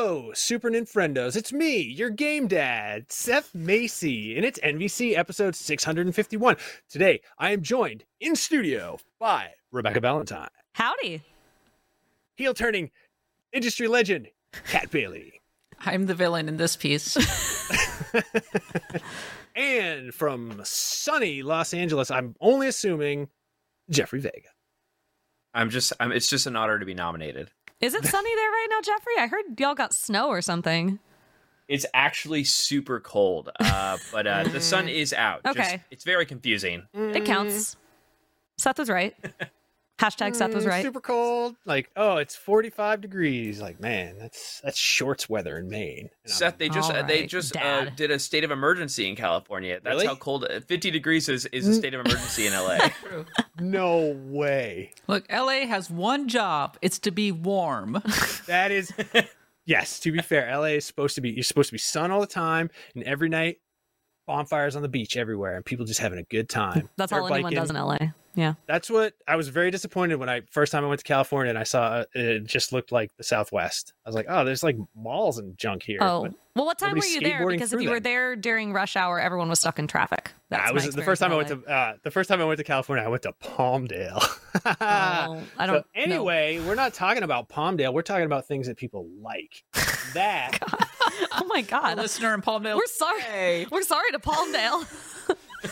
Hello, Super Nintendos. It's me, your game dad, Seth Macy, and it's NVC episode 651. Today, I am joined in studio by Rebecca Valentine. Howdy. Heel turning industry legend, Kat Bailey. I'm the villain in this piece. and from sunny Los Angeles, I'm only assuming Jeffrey Vega. I'm just I'm it's just an honor to be nominated. Is it sunny there right now, Jeffrey? I heard y'all got snow or something. It's actually super cold, uh, but uh, the sun is out. Okay. Just, it's very confusing. It counts. Seth was right. Hashtag Seth was Mm, right. Super cold. Like, oh, it's 45 degrees. Like, man, that's that's shorts weather in Maine. And I'm Seth, they just All uh, they just uh, did a state of emergency in California. That's Really? how cold. uh, 50 degrees is, is a state of emergency in LA. No way. Look, LA has one job. It's to be warm. That is yes. To be fair, LA is supposed to be you're supposed to be sun all the time, and every night bonfires on the beach everywhere, and people just having a good time. That's Dirt all anyone biking. does in LA. Yeah. That's what I was very disappointed when I first time I went to California and I saw uh, it just looked like the Southwest. I was like, oh, there's like malls and junk here. Oh, but well, what time were you there? Because if through you were them. there during rush hour, everyone was stuck in traffic. That's I was the first time I went to uh, the first time I went to California. I went to Palmdale. in Oh, I don't. know. anyway, we're not talking about Palmdale. We're talking about things that people like. That Oh my A God. listener in Palmdale. We're sorry. Hey. We're sorry to Palmdale.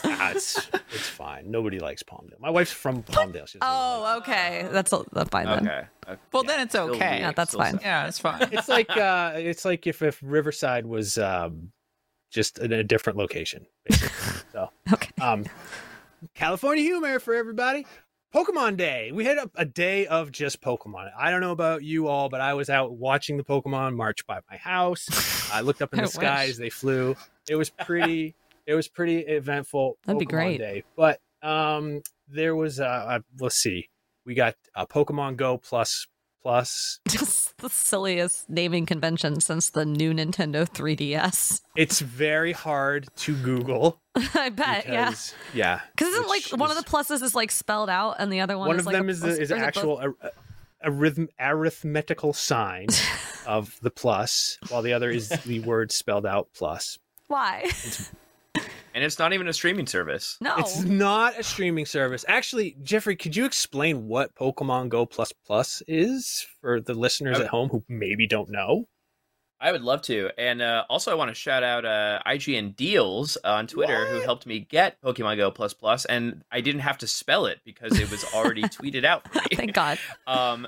Ah, it's it's fine. Nobody likes Palmdale. My wife's from Palmdale. She doesn't Oh, like okay. That's, a, that's fine then. Okay. okay. Well, then it's Still okay. weird, Yeah, that's still fine. sad. Yeah, it's fine. it. It's like uh, it's like if if Riverside was um, just in a different location. Basically. So Okay. um, California humor for everybody. Pokemon Day. We had a, a day of just Pokemon. I don't know about you all, but I was out watching the Pokemon march by my house. I looked up in I the sky wish. as they flew. It was pretty. It was pretty eventful. That'd be great. Day. But um, there was uh, uh, let's see, we got uh, Pokemon Go plus plus. Just the silliest naming convention since the new Nintendo 3DS. It's very hard to Google. I bet, yeah. because, yeah. Because isn't like one of the pluses is like spelled out, and the other one one of like them a is plus, the, is or an it both? actual ar- arith- arithmetical sign of the plus, while the other is the word spelled out plus. Why? And it's not even a streaming service. No. It's not a streaming service. Actually, Jeffrey, could you explain what Pokemon Go Plus Plus is for the listeners I- at home who maybe don't know? I would love to. And uh, also, I want to shout out uh, IGN Deals on Twitter who helped me get Pokemon Go Plus Plus, and I didn't have to spell it because it was already tweeted out for me. Thank God. um,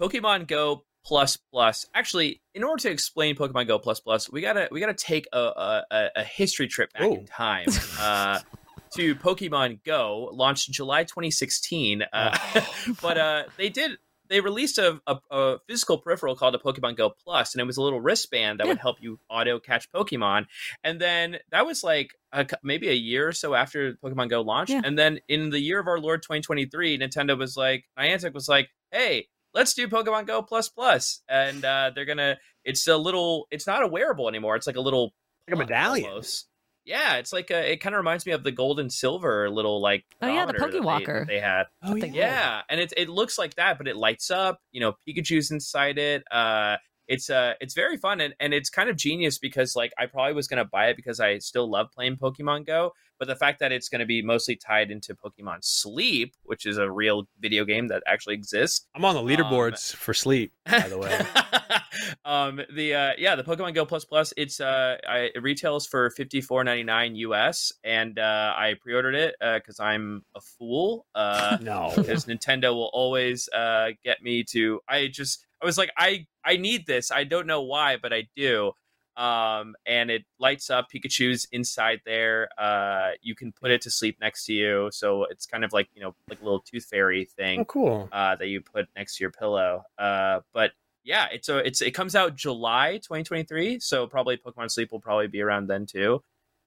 Pokemon Go Plus Plus. Actually, in order to explain Pokemon Go Plus Plus, we gotta we gotta take a a, a- history trip back Oh. in time. Uh, to Pokemon Go, launched July 2016, uh, but uh, they did they released a, a, a physical peripheral called a Pokemon Go Plus, and it was a little wristband that would help you auto catch Pokemon. And then that was like a, maybe a year or so after Pokemon Go launched. Yeah. And then in the year of our Lord 2023, Nintendo was like, Niantic was like, hey, let's do Pokemon Go Plus Plus, and uh, they're gonna. It's a little. It's not a wearable anymore. It's like a little Like a medallion. almost. Yeah, it's like a. It kind of reminds me of the gold and silver little like. Oh, yeah, the pedometer Walker they- they had. Oh Yeah, and it it looks like that, but it lights up. You know, Pikachu's inside it. Uh, it's uh, it's very fun and and it's kind of genius because like I probably was gonna buy it because I still love playing Pokemon Go, but the fact that it's gonna be mostly tied into Pokemon Sleep, which is a real video game that actually exists. I'm on the leaderboards for sleep, by the way. um the uh yeah the pokemon go plus plus it's uh I, it retails for 54.99 us and uh i pre-ordered it uh because i'm a fool uh no. because Nintendo will always uh, get me to. I just I was like I I need this. I don't know why, but I do. Um, and it lights up. Pikachu's inside there. Uh, you can put it to sleep next to you, so it's kind of like you know like a little tooth fairy thing Oh, cool. uh, that you put next to your pillow. Uh, but yeah, it's a it's it comes out July 2023, so probably Pokemon Sleep will probably be around then too.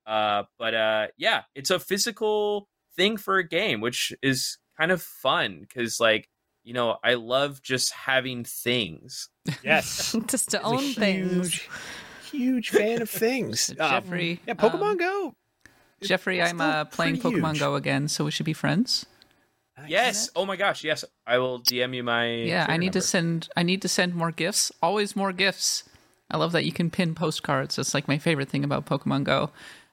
Uh, but uh, yeah, it's a physical thing for a game, which is kind of fun because like you know I love just having things. Yes. Just to He's a own things. huge, huge fan of things. Um, Jeffrey, yeah, Pokemon um, Go. Jeffrey, it's I'm uh, playing Pokemon huge. Go again, so we should be friends. Yes. Oh my gosh. Yes. I will DM you my. Yeah, I Twitter need to send. I need to send more gifts. Always more gifts. I love that you can pin postcards. That's like my favorite thing about Pokemon Go.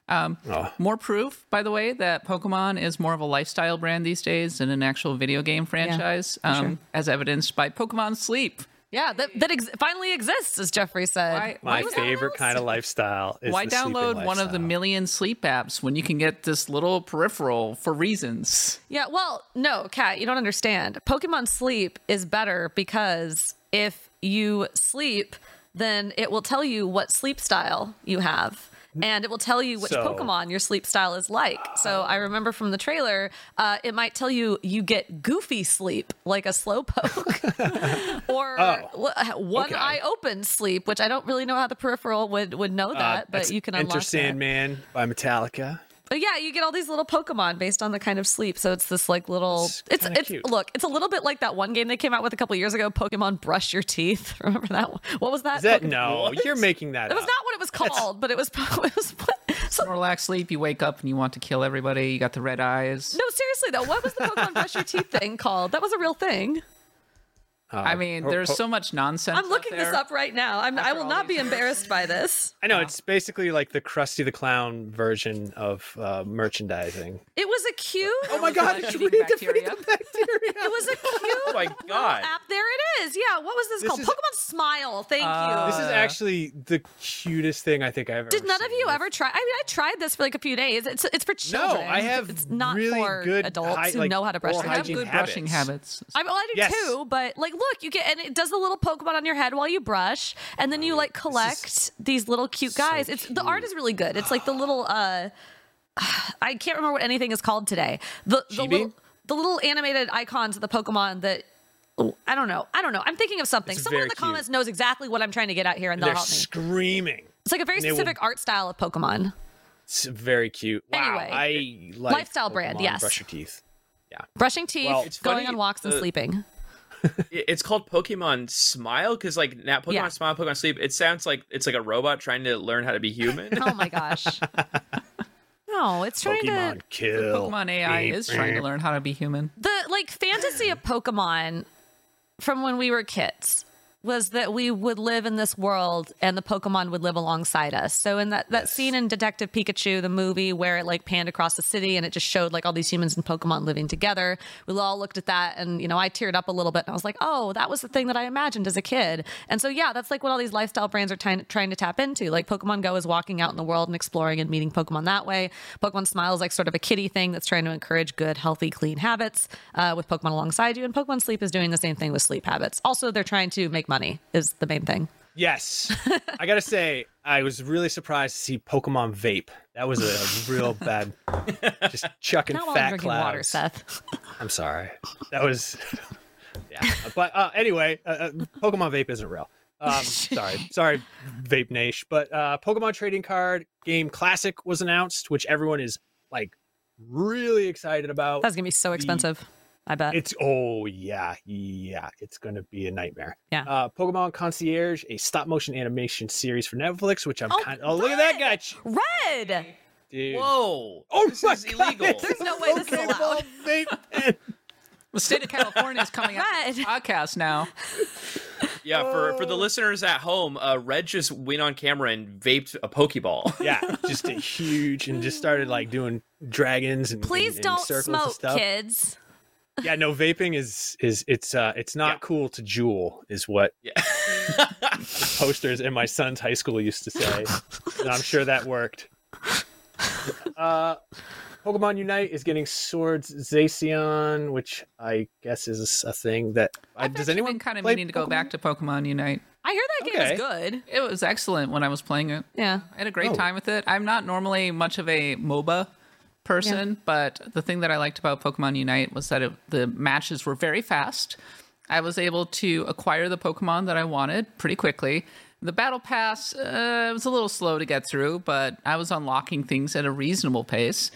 Um, Oh. More proof, by the way, that Pokemon is more of a lifestyle brand these days than an actual video game franchise, um, sure. as evidenced by Pokemon Sleep. Yeah, that, that ex- finally exists, as Jeffrey said. Why- My was favorite that? kind of lifestyle is Why the sleeping download one of the million sleep apps when you can get this little peripheral for reasons? Yeah, well, no, Kat, you don't understand. Pokemon Sleep is better because if you sleep, then it will tell you what sleep style you have. And it will tell you which So- Pokemon your sleep style is like. So I remember from the trailer, uh, it might tell you you get goofy sleep, like a slowpoke, or Oh, one okay. eye open sleep, which I don't really know how the peripheral would would know Uh, that, but you can Enter unlock that. Sandman by Metallica. But yeah, you get all these little Pokemon based on the kind of sleep. So it's this like little. It's It's it's, cute. look. It's a little bit like that one game they came out with a couple years ago, Pokemon Brush Your Teeth. Remember that? one? What was that? Is that Pokemon- no? What? You're making that It was not what it was called, but it was. It was what, Snorlax sleep, you wake up and you want to kill everybody. You got the red eyes. No, seriously though, what was the Pokemon brush your teeth thing called? That was a real thing. I mean, po- there's po- so much nonsense. I'm out looking this up right now. I'm, I will not be years. embarrassed by this. I know it's basically like the Krusty the Clown version of uh, merchandising. It was a cute. Oh my god, it's really bacteria. defeating bacteria. It was a cute. Oh my god. app. There it is. Yeah. What was this, This called? is- Pokemon Smile. Thank Uh, you. This is actually the cutest thing I think I've ever Did none of seen. you ever try? I mean, I tried this for like a few days. It's it's for children. No, I have It's not really for good adults hy- who like, know how to brush oral their I teeth. have hygiene good brushing habits. habits. I, well, I do Yes. too, but like, look, you get and it does the little Pokemon on your head while you brush, and then you like collect these little cute guys. It's the art is really good. It's like the little uh, I can't remember what anything is called today. The the Chibi? little the little animated icons of the Pokemon that. oh, I don't know. I don't know. I'm thinking of something. It's Someone in the cute. comments knows exactly what I'm trying to get out here, and they'll They're help me. screaming. It's like a very they will- specific art style of Pokemon. It's very cute. Wow, Anyway, I like lifestyle brand, yes. Brush your teeth. Yeah, brushing teeth, Well, going funny, on walks and the- sleeping. It- It's called Pokemon Smile because like now Pokemon Yeah. Smile, Pokemon Sleep. It sounds like it's like a robot trying to learn how to be human. Oh my gosh. No, it's trying Pokemon to kill. Pokemon AI Beep, is trying to learn how to be human. the like fantasy of Pokemon from when we were kids was that we would live in this world and the Pokemon would live alongside us. So in that, that scene in Detective Pikachu, the movie where it like panned across the city and it just showed like all these humans and Pokemon living together, we all looked at that and you know, I teared up a little bit and I was like, oh, that was the thing that I imagined as a kid. And so yeah, that's like what all these lifestyle brands are trying trying to tap into. Like Pokemon Go is walking out in the world and exploring and meeting Pokemon that way. Pokemon Smile is like sort of a kitty thing that's trying to encourage good, healthy, clean habits uh, with Pokemon alongside you. And Pokemon Sleep is doing the same thing with sleep habits. Also, they're trying to make money is the main thing. Yes, I gotta say, I was really surprised to see Pokemon Vape. That was a real bad, just chucking Not while fat drinking clouds. water, Seth. I'm sorry. That was, yeah. But uh, anyway, uh, uh, Pokemon Vape isn't real. Um, sorry, sorry, Vape Nash. But uh, Pokemon Trading Card Game Classic was announced, which everyone is like really excited about. That's gonna be so expensive. I bet. It's oh yeah, yeah. It's gonna be a nightmare. Yeah. Uh, Pokemon Concierge, a stop motion animation series for Netflix, which I'm Oh, kind. Oh, look at that guy, Red. dude. Whoa! Oh this my is God, illegal. it's There's no way this is Pokemon allowed. The state of California is coming out Red. with this podcast now. Yeah, for for the listeners at home, uh, Reb just went on camera and vaped a Pokeball. yeah, just a huge and just started like doing dragons and Please and, and don't circles and smoke, stuff. kids. Yeah, no, vaping is is it's uh it's not Yeah. cool to Juul is what yeah. posters in my son's high school used to say. and I'm sure that worked. Uh Pokemon Unite is getting Swords Zacian, which I guess is a thing that I, I've does anyone been kind of play meaning to go back to Pokemon Unite. I hear that game Okay. is good. It was excellent when I was playing it. Yeah. I had a great Oh. time with it. I'm not normally much of a MOBA person, but the thing that I liked about Pokemon Unite was that it, the matches were very fast. I was able to acquire the Pokemon that I wanted pretty quickly. The battle pass uh, was a little slow to get through, but I was unlocking things at a reasonable pace.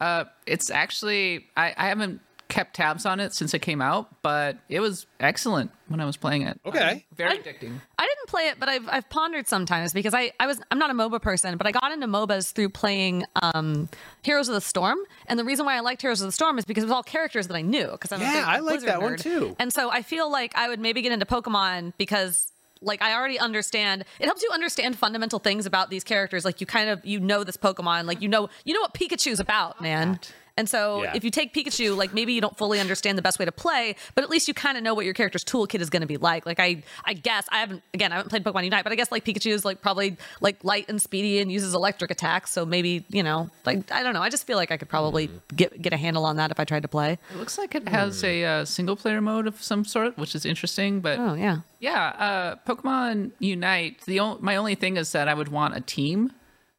Uh, it's actually I, I haven't kept tabs on it since it came out, but it was excellent when I was playing it. Okay. very I- addicting. I didn't play it, but I've I've pondered sometimes because I I was I'm not a MOBA person, but I got into MOBAs through playing um Heroes of the Storm, and the reason why I liked Heroes of the Storm is because it was all characters that I knew. Because I'm Yeah, big I like Blizzard that one too. And so I feel like I would maybe get into Pokemon because like I already understand. It helps you understand fundamental things about these characters. Like you kind of you know this Pokemon, like you know you know what Pikachu's about, man. And so Yeah. if you take Pikachu, like maybe you don't fully understand the best way to play, but at least you kind of know what your character's toolkit is going to be like. Like I, I guess I haven't again I haven't played Pokemon Unite, but I guess like Pikachu is like probably like light and speedy and uses electric attacks. So maybe you know like I don't know. I just feel like I could probably get get a handle on that if I tried to play. It looks like it has a uh, single player mode of some sort, which is interesting. But Oh yeah. yeah, uh, Pokemon Unite. The o- my only thing is that I would want a team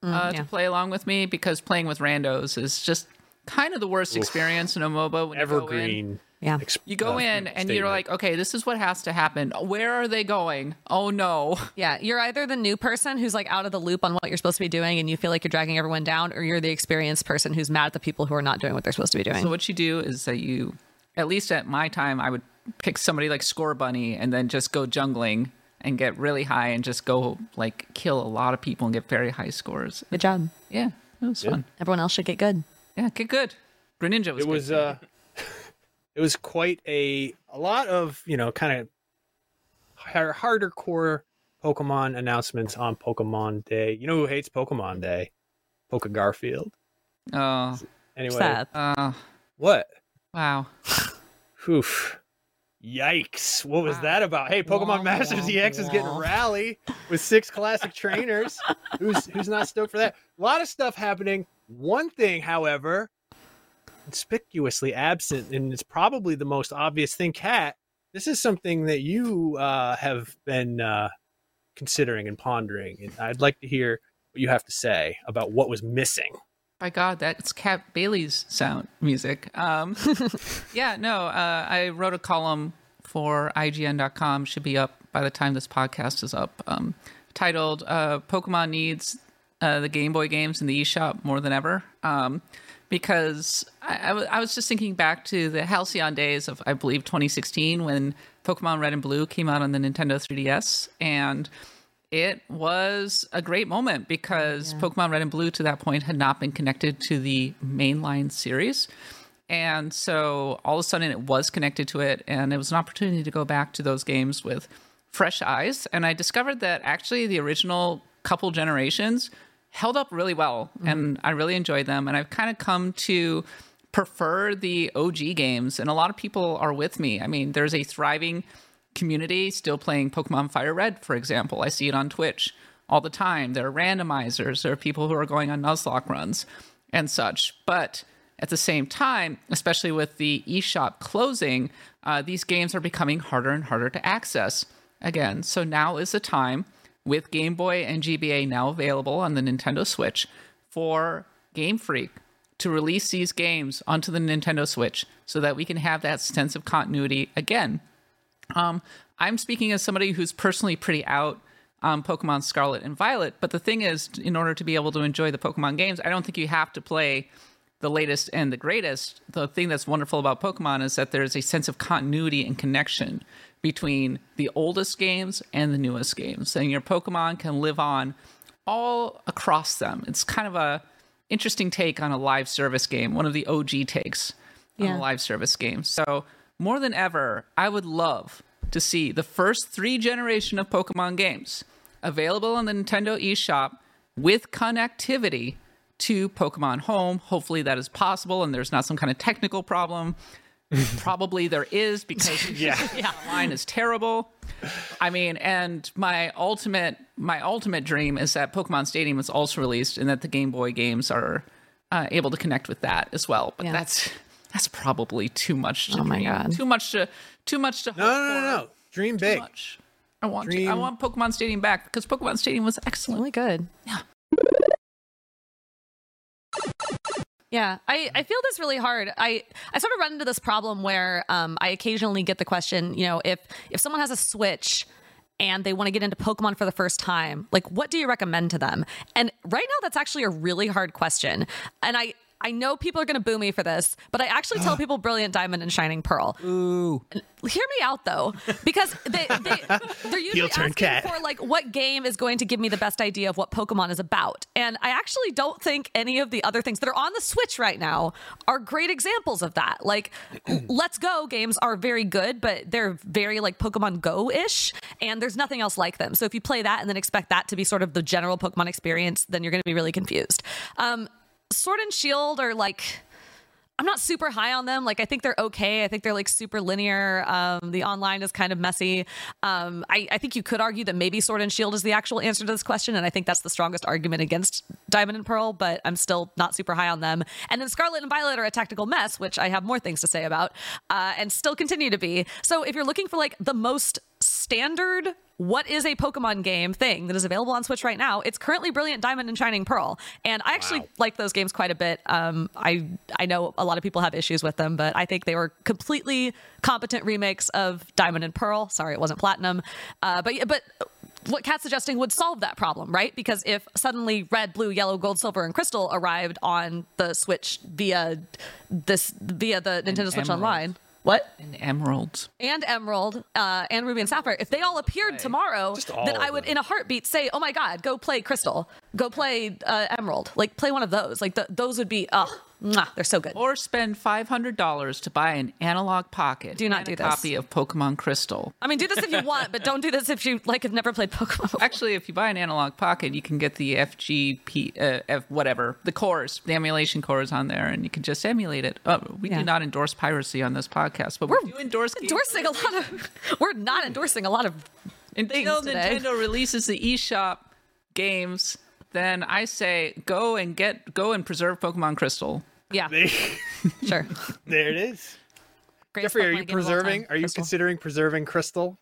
uh, yeah. to play along with me because playing with randos is just kind of the worst experience in a MOBA. When You go in, Evergreen. Yeah. you go uh, in and you're like, okay, this is what has to happen. Where are they going? Oh no! Yeah, you're either the new person who's like out of the loop on what you're supposed to be doing and you feel like you're dragging everyone down, or you're the experienced person who's mad at the people who are not doing what they're supposed to be doing. So what you do is that you, at least at my time, I would pick somebody like Scorbunny and then just go jungling and get really high and just go like kill a lot of people and get very high scores. Good job. Yeah, it was fun. Everyone else should get good. Yeah, get good. Greninja was. it was good. uh it was quite a a lot of you know kind of har- harder core pokemon announcements on pokemon day you know who hates pokemon day poke garfield Oh, anyway Sad. uh, what wow. Oof. Yikes. What was that about? Hey, Pokemon Womp, Masters womp, EX is getting rally with six classic trainers. Who's who's not stoked for that? A lot of stuff happening. One thing, however, conspicuously absent, and it's probably the most obvious thing, Kat. This is something that you uh, have been uh, considering and pondering, and I'd like to hear what you have to say about what was missing. By God, that's Kat Bailey's sound music. Um, yeah, no, uh, I wrote a column for IGN.com, should be up by the time this podcast is up, um, titled uh, Pokemon Needs uh, the Game Boy games in the eShop more than ever. Um, because I, I, w- I was just thinking back to the halcyon days of, I believe, 2016 when Pokemon Red and Blue came out on the Nintendo 3DS. And it was a great moment because Pokemon Red and Blue to that point had not been connected to the mainline series. And so all of a sudden it was connected to it, and it was an opportunity to go back to those games with fresh eyes. And I discovered that actually the original couple generations held up really well, and I really enjoyed them. And I've kind of come to prefer the OG games, and a lot of people are with me. I mean, there's a thriving community still playing Pokemon Fire Red, for example. I see it on Twitch all the time. There are randomizers, there are people who are going on Nuzlocke runs and such. But at the same time, especially with the eShop closing, uh, these games are becoming harder and harder to access again. So now is the time, with Game Boy and GBA now available on the Nintendo Switch, for Game Freak to release these games onto the Nintendo Switch so that we can have that sense of continuity again. Um, I'm speaking as somebody who's personally pretty out on Pokemon Scarlet and Violet, but the thing is, in order to be able to enjoy the Pokemon games, I don't think you have to play the latest and the greatest. The thing that's wonderful about Pokemon is that there's a sense of continuity and connection between the oldest games and the newest games, and your Pokemon can live on all across them. It's kind of a interesting take on a live service game, one of the OG takes on a live service game. So more than ever, I would love to see the first three generation of Pokemon games available on the Nintendo eShop with connectivity to Pokemon Home. Hopefully that is possible and there's not some kind of technical problem. Probably there is because Yeah. yeah. line is terrible. I mean, and my ultimate my ultimate dream is that Pokemon Stadium is also released and that the Game Boy games are uh, able to connect with that as well. But Yeah. that's that's probably too much. To Oh my. God. Too much to too much to No, hope no, no, no. Dream Too big. much. I want to, I want Pokemon Stadium back because Pokemon Stadium was excellent. Really good. Yeah. Yeah, I, I feel this really hard. I, I sort of run into this problem where um, I occasionally get the question, you know, if if someone has a Switch and they want to get into Pokemon for the first time, like what do you recommend to them? And right now that's actually a really hard question. And I I know people are going to boo me for this, but I actually tell people Brilliant Diamond and Shining Pearl. Ooh. Hear me out though, because they, they they're usually Heel turn asking cat. for like what game is going to give me the best idea of what Pokemon is about, and I actually don't think any of the other things that are on the Switch right now are great examples of that. Like, Let's Go games are very good, but they're very like Pokemon Go ish, and there's nothing else like them. So if you play that and then expect that to be sort of the general Pokemon experience, then you're going to be really confused. Um, Sword and Shield are like. I'm not super high on them. Like I think they're okay. I think they're like super linear. Um, the online is kind of messy. Um, I, I think you could argue that maybe Sword and Shield is the actual answer to this question, and I think that's the strongest argument against Diamond and Pearl. But I'm still not super high on them. And then Scarlet and Violet are a technical mess, which I have more things to say about, uh, and still continue to be. So if you're looking for like the most standard what is a Pokemon game thing that is available on Switch right now. It's currently Brilliant Diamond and Shining Pearl, and I actually like those games quite a bit. Um, I I know a lot of people have issues with them, but I think they were completely competent remakes of Diamond and Pearl. Sorry, it wasn't Platinum, uh, but but what Kat's suggesting would solve that problem, right? Because if suddenly red, blue, yellow, gold, silver, and crystal arrived on the Switch via this via the Nintendo Switch Emerald. Online, what? And emeralds. and Emerald uh, and Ruby and Sapphire, if they all appeared tomorrow, all then I would, them. in a heartbeat, say, "Oh my God, go play Crystal," go play uh, Emerald. Like play one of those. Like th- those would be oh, mwah, they're so good. Or spend five hundred dollars to buy an Analogue Pocket. Do not do a this. copy of Pokemon Crystal. I mean, do this if you want, but don't do this if you like have never played Pokemon. Before. Actually, if you buy an Analogue Pocket, you can get the FGP, uh, F whatever, the cores, the emulation cores on there, and you can just emulate it. Uh, we Yeah. do not endorse piracy on this podcast, but We're we do endorse endorsing a lot of. We're not endorsing a lot of Until. Nintendo releases the eShop games, then I say go and get go and preserve Pokemon Crystal. Yeah, sure. there it is. Greatest Jeffrey, are you game of all preserving? Are you Crystal. considering preserving Crystal?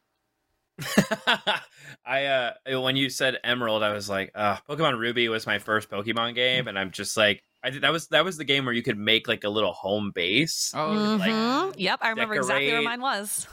I uh when you said Emerald, I was like, uh, Pokemon Ruby was my first Pokemon game, and I'm just like, I did, that was that was the game where you could make like a little home base. Oh, Like, Mhm. yep, I remember exactly where mine was.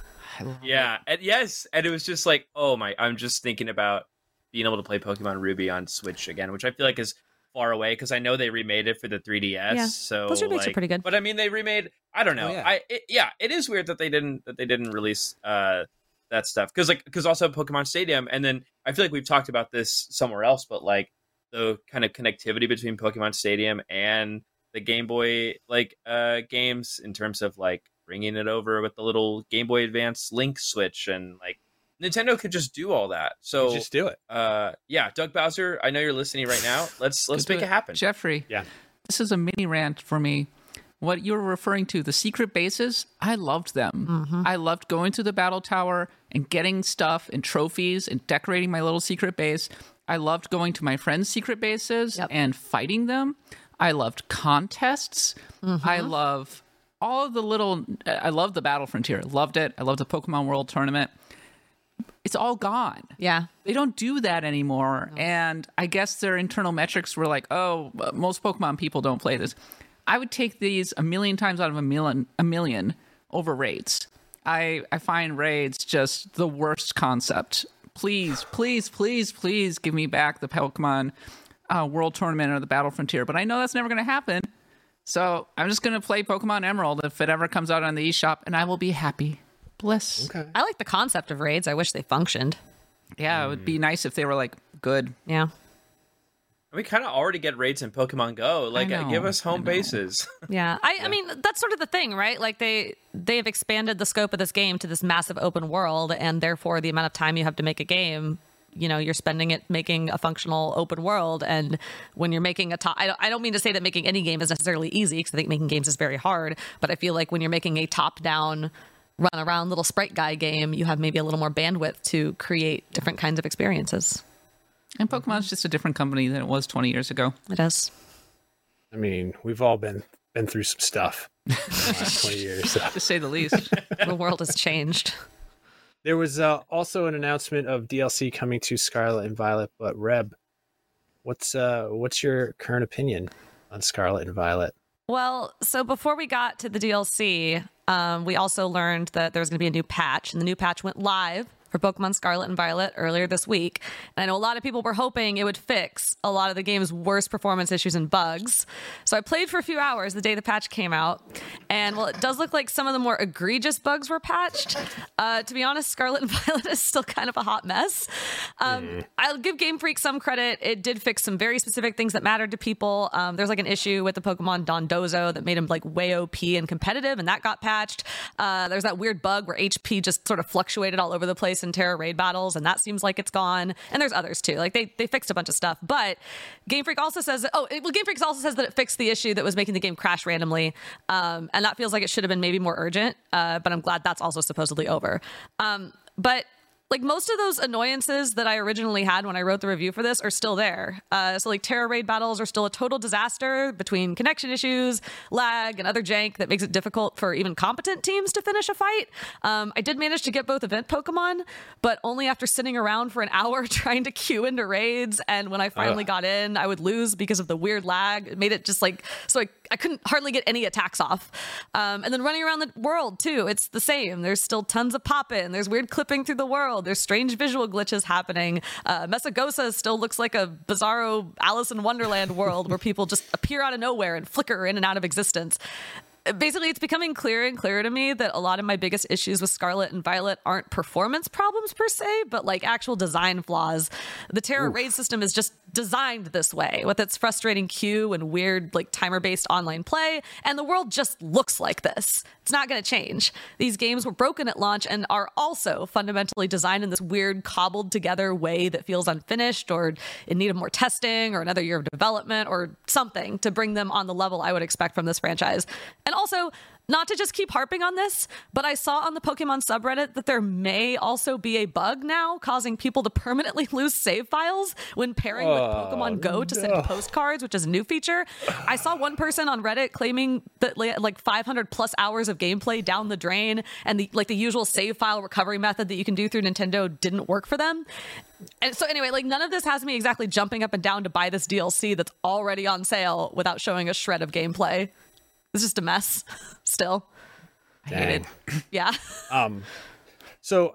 yeah, and yes, and it was just like, oh my, I'm just thinking about being able to play Pokemon Ruby on Switch again, which I feel like is far away because I know they remade it for the 3DS. Yeah, so those remakes are pretty good. But I mean, they remade. I don't know. Oh, yeah. I it, yeah, it is weird that they didn't that they didn't release uh that stuff because like because also Pokemon Stadium, and then I feel like we've talked about this somewhere else, but like the kind of connectivity between Pokemon Stadium and the Game Boy like uh games in terms of like bringing it over with the little Game Boy Advance Link switch and like Nintendo could just do all that. So Just do it. uh yeah, Doug Bowser, I know you're listening right now. Let's let's make to it happen. Jeffrey. Yeah. This is a mini rant for me. What you're referring to, the secret bases, I loved them. Mm-hmm. I loved going to the battle tower and getting stuff and trophies and decorating my little secret base. I loved going to my friends' secret bases Yep. and fighting them. I loved contests. Mm-hmm. I love all of the little. I love the Battle Frontier. Loved it. I love the Pokemon World Tournament. It's all gone. Yeah, they don't do that anymore. And i guess their internal metrics were like oh most pokemon people don't play this. I would take these a million times out of a million a million over raids. I i find raids just the worst concept. Please please please please give me back the pokemon uh, world tournament or the battle frontier but i know that's never going to happen. So i'm just going to play pokemon emerald if it ever comes out on the eShop and i will be happy bliss Okay. I like the concept of raids. I wish they functioned. yeah it would be nice if they were like good Yeah, We kind of already get raids in Pokemon Go. Like, know, give us home know. bases. yeah. I, I mean, that's sort of the thing, right? Like they they have expanded the scope of this game to this massive open world, and therefore the amount of time you have to make a game. You know, you're spending it making a functional open world, and when you're making a top, I don't, I don't mean to say that making any game is necessarily easy because I think making games is very hard. But I feel like when you're making a top-down, run around little sprite guy game, you have maybe a little more bandwidth to create different kinds of experiences. And Pokemon's just a different company than it was 20 years ago. It is. I mean, we've all been been through some stuff in the last twenty years. So. To say the least. The world has changed. There was uh, also an announcement of DLC coming to Scarlet and Violet, but Reb, what's uh, what's your current opinion on Scarlet and Violet? Well, so before we got to the DLC, um, we also learned that there was going to be a new patch, and the new patch went live for Pokemon Scarlet and Violet earlier this week. And I know a lot of people were hoping it would fix a lot of the game's worst performance issues and bugs. So I played for a few hours the day the patch came out. And while it does look like some of the more egregious bugs were patched, uh, to be honest, Scarlet and Violet is still kind of a hot mess. Um, I'll give Game Freak some credit. It did fix some very specific things that mattered to people. Um, there's like an issue with the Pokemon Dondozo that made him like way OP and competitive, and that got patched. Uh, there's that weird bug where HP just sort of fluctuated all over the place in Tera raid battles, and that seems like it's gone. And there's others too. Like they they fixed a bunch of stuff, but Game Freak also says oh it, well Game Freak also says that it fixed the issue that was making the game crash randomly, um, and that feels like it should have been maybe more urgent. Uh, but I'm glad that's also supposedly over. Um, but like most of those annoyances that I originally had when I wrote the review for this are still there. Uh, so like Tera raid battles are still a total disaster between connection issues, lag, and other jank that makes it difficult for even competent teams to finish a fight. Um, I did manage to get both event Pokemon, but only after sitting around for an hour trying to queue into raids. And when I finally got in, I would lose because of the weird lag. It made it just like so I, I couldn't hardly get any attacks off. Um, and then running around the world too, it's the same. There's still tons of pop in. There's weird clipping through the world. There's strange visual glitches happening. Uh, Mesagoza still looks like a bizarro Alice in Wonderland world where people just appear out of nowhere and flicker in and out of existence basically it's becoming clearer and clearer to me that a lot of my biggest issues with Scarlet and Violet aren't performance problems per se, but like actual design flaws. The Tera raid system is just designed this way with its frustrating queue and weird like timer based online play and the world just looks like this. It's not going to change. These games were broken at launch and are also fundamentally designed in this weird cobbled together way that feels unfinished or in need of more testing or another year of development or something to bring them on the level i would expect from this franchise. And also not to just keep harping on this, but I saw on the Pokemon subreddit that there may also be a bug now causing people to permanently lose save files when pairing with oh, Pokemon Go to send postcards, which is a new feature. I saw one person on Reddit claiming that like 500 plus hours of gameplay down the drain and the like the usual save file recovery method that you can do through Nintendo didn't work for them. And so anyway, like none of this has me exactly jumping up and down to buy this DLC that's already on sale without showing a shred of gameplay. It's just a mess still. I hate it. Yeah. Um, so,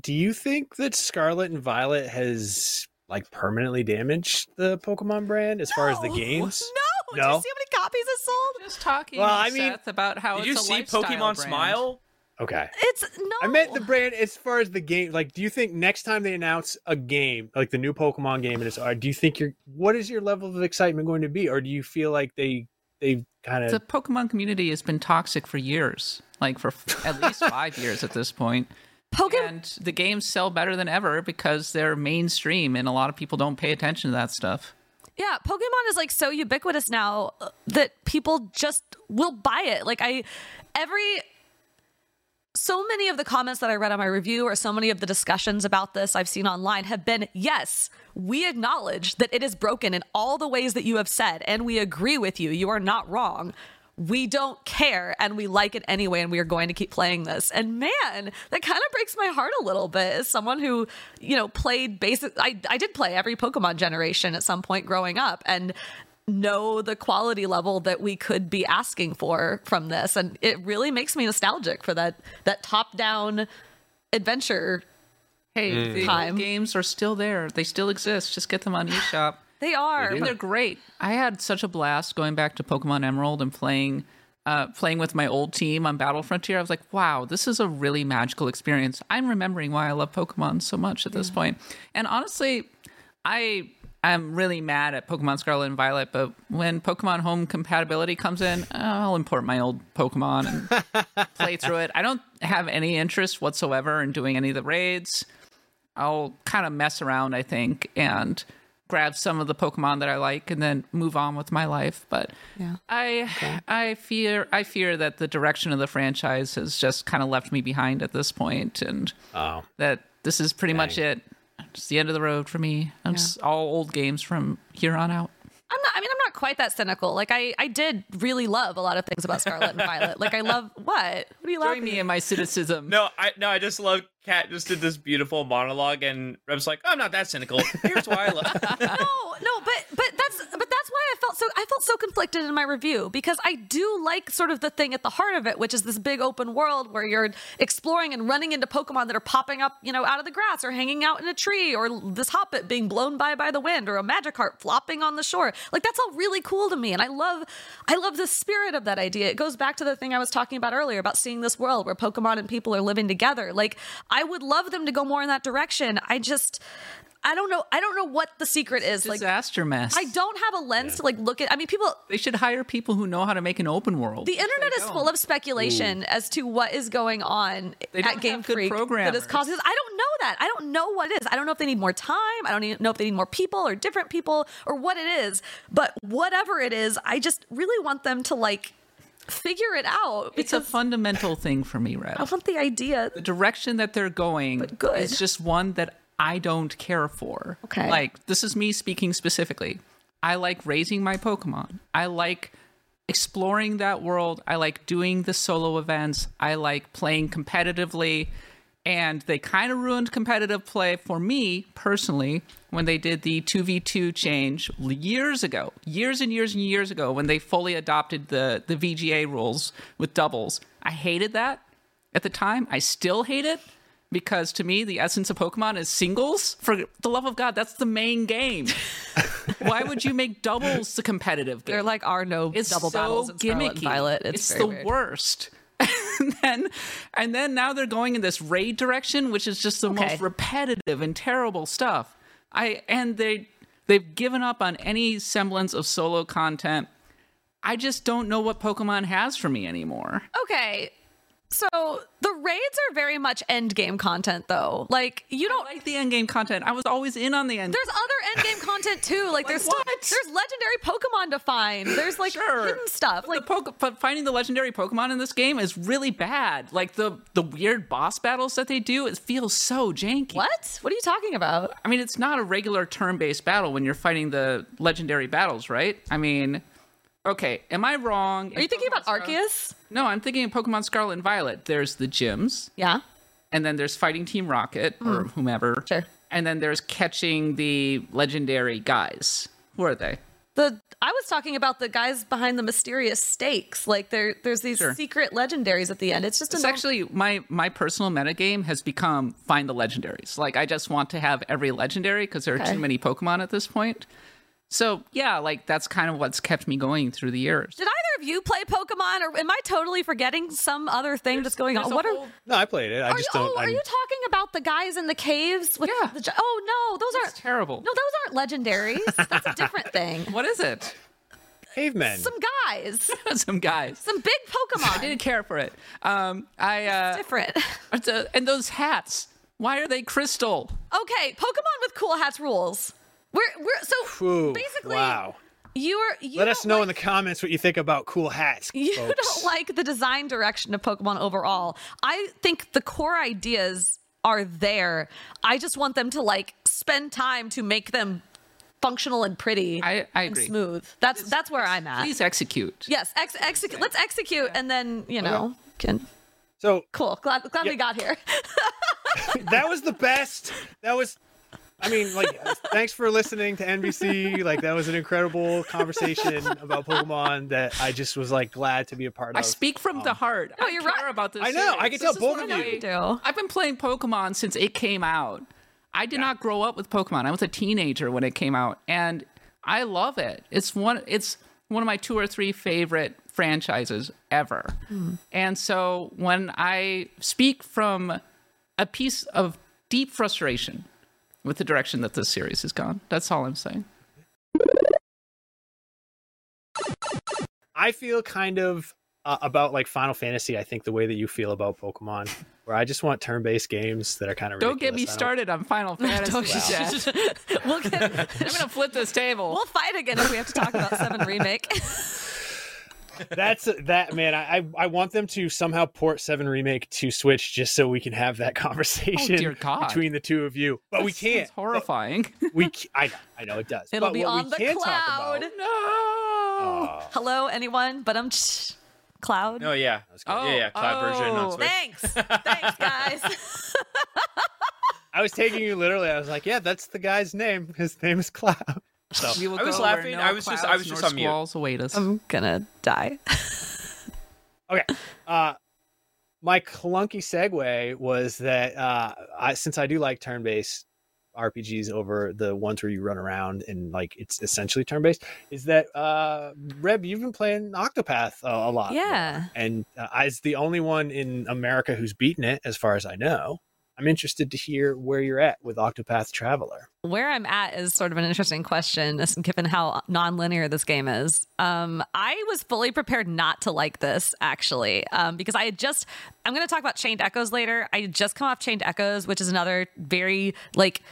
do you think that Scarlet and Violet has like permanently damaged the Pokemon brand as far as the games? No. Did No? you see how many copies it sold? Just talking, Well, I mean- Seth, about how Did it's you a see Pokemon brand. Smile? Okay. It's no. I meant the brand as far as the game. Like, do you think next time they announce a game, like the new Pokemon game, and it's, uh, do you think you're, what is your level of excitement going to be, or do you feel like they, they kind The Pokemon community has been toxic for years, like for f- at least five years at this point. Pokemon. And the games sell better than ever because they're mainstream, and a lot of people don't pay attention to that stuff. Yeah, Pokemon is like so ubiquitous now uh, that people just will buy it. Like I every so many of the comments that I read on my review or so many of the discussions about this I've seen online have been yes, we acknowledge that it is broken in all the ways that you have said and we agree with you. You are not wrong. We don't care and we like it anyway and we are going to keep playing this. And man, that kind of breaks my heart a little bit as someone who, you know, played basic I I did play every Pokemon generation at some point growing up and know the quality level that we could be asking for from this and it really makes me nostalgic for that that top down adventure Hey, the Time. games are still there. They still exist. Just get them on eShop. they are and they're great. I had such a blast going back to Pokemon Emerald and playing uh, playing with my old team on Battle Frontier. I was like, wow, this is a really magical experience. I'm remembering why I love Pokemon so much at this point. And honestly, I am really mad at Pokemon Scarlet and Violet, but when Pokemon Home compatibility comes in, I'll import my old Pokemon and play through it. I don't have any interest whatsoever in doing any of the raids. I'll kind of mess around, I think, and grab some of the Pokemon that I like and then move on with my life. But Yeah. I I fear I fear that the direction of the franchise has just kind of left me behind at this point and oh, that this is pretty much it. It's the end of the road for me. I'm just all old games from here on out. I'm not I mean I'm not quite that cynical. Like I I did really love a lot of things about Scarlet and Violet. Like I love what? What are you Join laughing me at? in my cynicism. No, I no, I just love Kat just did this beautiful monologue and Reb's like, I'm not that cynical. Here's why I love no, no, but but that's but that's why I felt so I felt so conflicted in my review because I do like sort of the thing at the heart of it, which is this big open world where you're exploring and running into Pokemon that are popping up, you know, out of the grass or hanging out in a tree, or this Hoppip being blown by by the wind, or a Magikarp flopping on the shore. Like that's all really cool to me, and I love I love the spirit of that idea. It goes back to the thing I was talking about earlier about seeing this world where Pokemon and people are living together. Like I would love them to go more in that direction. I just I don't know. I don't know what the secret is. Like Disaster mess. I don't have a lens to like look at. I mean, people. They should hire people who know how to make an open world. The internet is full of speculation as to what is going on They at Game Freak that is causing. I don't know that. I don't know what it is. I don't know if they need more time. I don't even know if they need more people or different people or what it is. But whatever it is, I just really want them to like figure it out it's a fundamental thing for me, Reb. I want the idea. the direction that they're going but good. is just one that I don't care for. Okay. Like, this is me speaking specifically. I like raising my Pokemon. I like exploring that world. I like doing the solo events. I like playing competitively. And they kind of ruined competitive play for me personally when they did the 2v2 change years ago, years and years and years ago, when they fully adopted the, the VGC rules with doubles. I hated that at the time. I still hate it because to me, the essence of Pokemon is singles. For the love of God, that's the main game. Why would you make doubles the competitive game? There like are no it's double so battles in Scarlet and gimmicky. Violet. It's, It's, the weird. worst. and then, and then now they're going in this raid direction, which is just the Okay. most repetitive and terrible stuff. I and they They've given up on any semblance of solo content. I just don't know what Pokemon has for me anymore. Okay. So the raids are very much end game content though. Like you don't like the end game content. I was always in on the end. there's other end game content too. Like, there's stuff, what? there's legendary Pokemon to find. There's like Sure. hidden stuff. But Like the Poke- but finding the legendary Pokemon in this game is really bad. Like the the weird boss battles that they do, it feels so janky. what? What are you talking about? I mean, it's not a regular turn-based battle when you're fighting the legendary battles, right? I mean, okay, am I wrong? Are you thinking about Arceus? No, I'm thinking of Pokemon Scarlet and Violet. There's the gyms, Yeah. and then there's fighting Team Rocket or mm. whomever. Sure. And then there's catching the legendary guys. Who are they? The I was talking about the guys behind the mysterious stakes. Like there there's these Sure. secret legendaries at the end. It's just It's actually my my personal metagame has become find the legendaries. Like I just want to have every legendary because there are Okay. too many Pokemon at this point. So yeah, like that's kind of what's kept me going through the years. Did either of you play Pokemon or am I totally forgetting some other thing that's going on? There's a What are No, I played it. I are just you, don't. oh, are I'm- you talking about the guys in the caves with Yeah. the Oh no, those That's aren't terrible. No, those aren't legendaries. That's a different thing. What is it? cavemen. Some guys. Some guys. Some big Pokemon. I Pokemon. didn't care for it. Um, I uh, different. it's, uh, and those hats. Why are they crystal? Okay, Pokemon with cool hats rules. We're we're so Ooh, basically wow. you're you Let us know like- in the comments what you think about cool hats. You folks. don't like the design direction of Pokemon overall. I think the core ideas are there. I just want them to like spend time to make them functional and pretty I, I and agree. smooth. That's that's where I'm at. Please execute. Yes, ex- execute. Let's execute and then, you know, can So cool. Glad glad we got here. that was the best. That was. I mean, like, thanks for listening to NVC. Like, that was an incredible conversation about Pokemon that I just was like glad to be a part of. I speak from the um, heart. No, I you're care right. about this. I know. I series. can tell This is both of my- you. do. I've been playing Pokemon since it came out. I did not grow up with Pokemon. I was a teenager when it came out, and I love it. It's one. It's one of my two or three favorite franchises ever. Hmm. And so when I speak from a piece of deep frustration with the direction that this series has gone, that's all I'm saying. I feel kind of uh, about like Final Fantasy. I think the way that you feel about Pokemon, where I just want turn-based games that are kind of. Don't get me ridiculous. I don't- started on Final Fantasy. Don't- Dad. we'll get I'm gonna flip this table. we'll fight again if we have to talk about 7 remake. That's that man. I, I I want them to somehow port Seven remake to Switch just so we can have that conversation Oh, between the two of you. But we can't. sounds horrifying. We ca- I know, I know it does. It'll But be on we the can talk cloud. about- no. Oh, Hello anyone, but I'm Cloud. No, yeah, Oh, yeah, yeah. Cloud version on oh. Switch. Thanks. Thanks guys. I was taking you literally. I was like, yeah, that's the guy's name. His name is Cloud. So We will I was laughing. no I was just- I was just nor on mute. squalls await us. I'm gonna die. okay. Uh, my clunky segue was that uh, I, since I do like turn-based RPGs over the ones where you run around and like it's essentially turn-based, is that uh, Reb, you've been playing Octopath a, a lot. more. Yeah. and uh, as the only one in America who's beaten it, as far as I know, I'm interested to hear where you're at with Octopath Traveler. Where I'm at is sort of an interesting question, given how non-linear this game is. Um, I was fully prepared not to like this actually, um, because I had just. I'm going to talk about Chained Echoes later. I had just come off Chained Echoes, which is another very like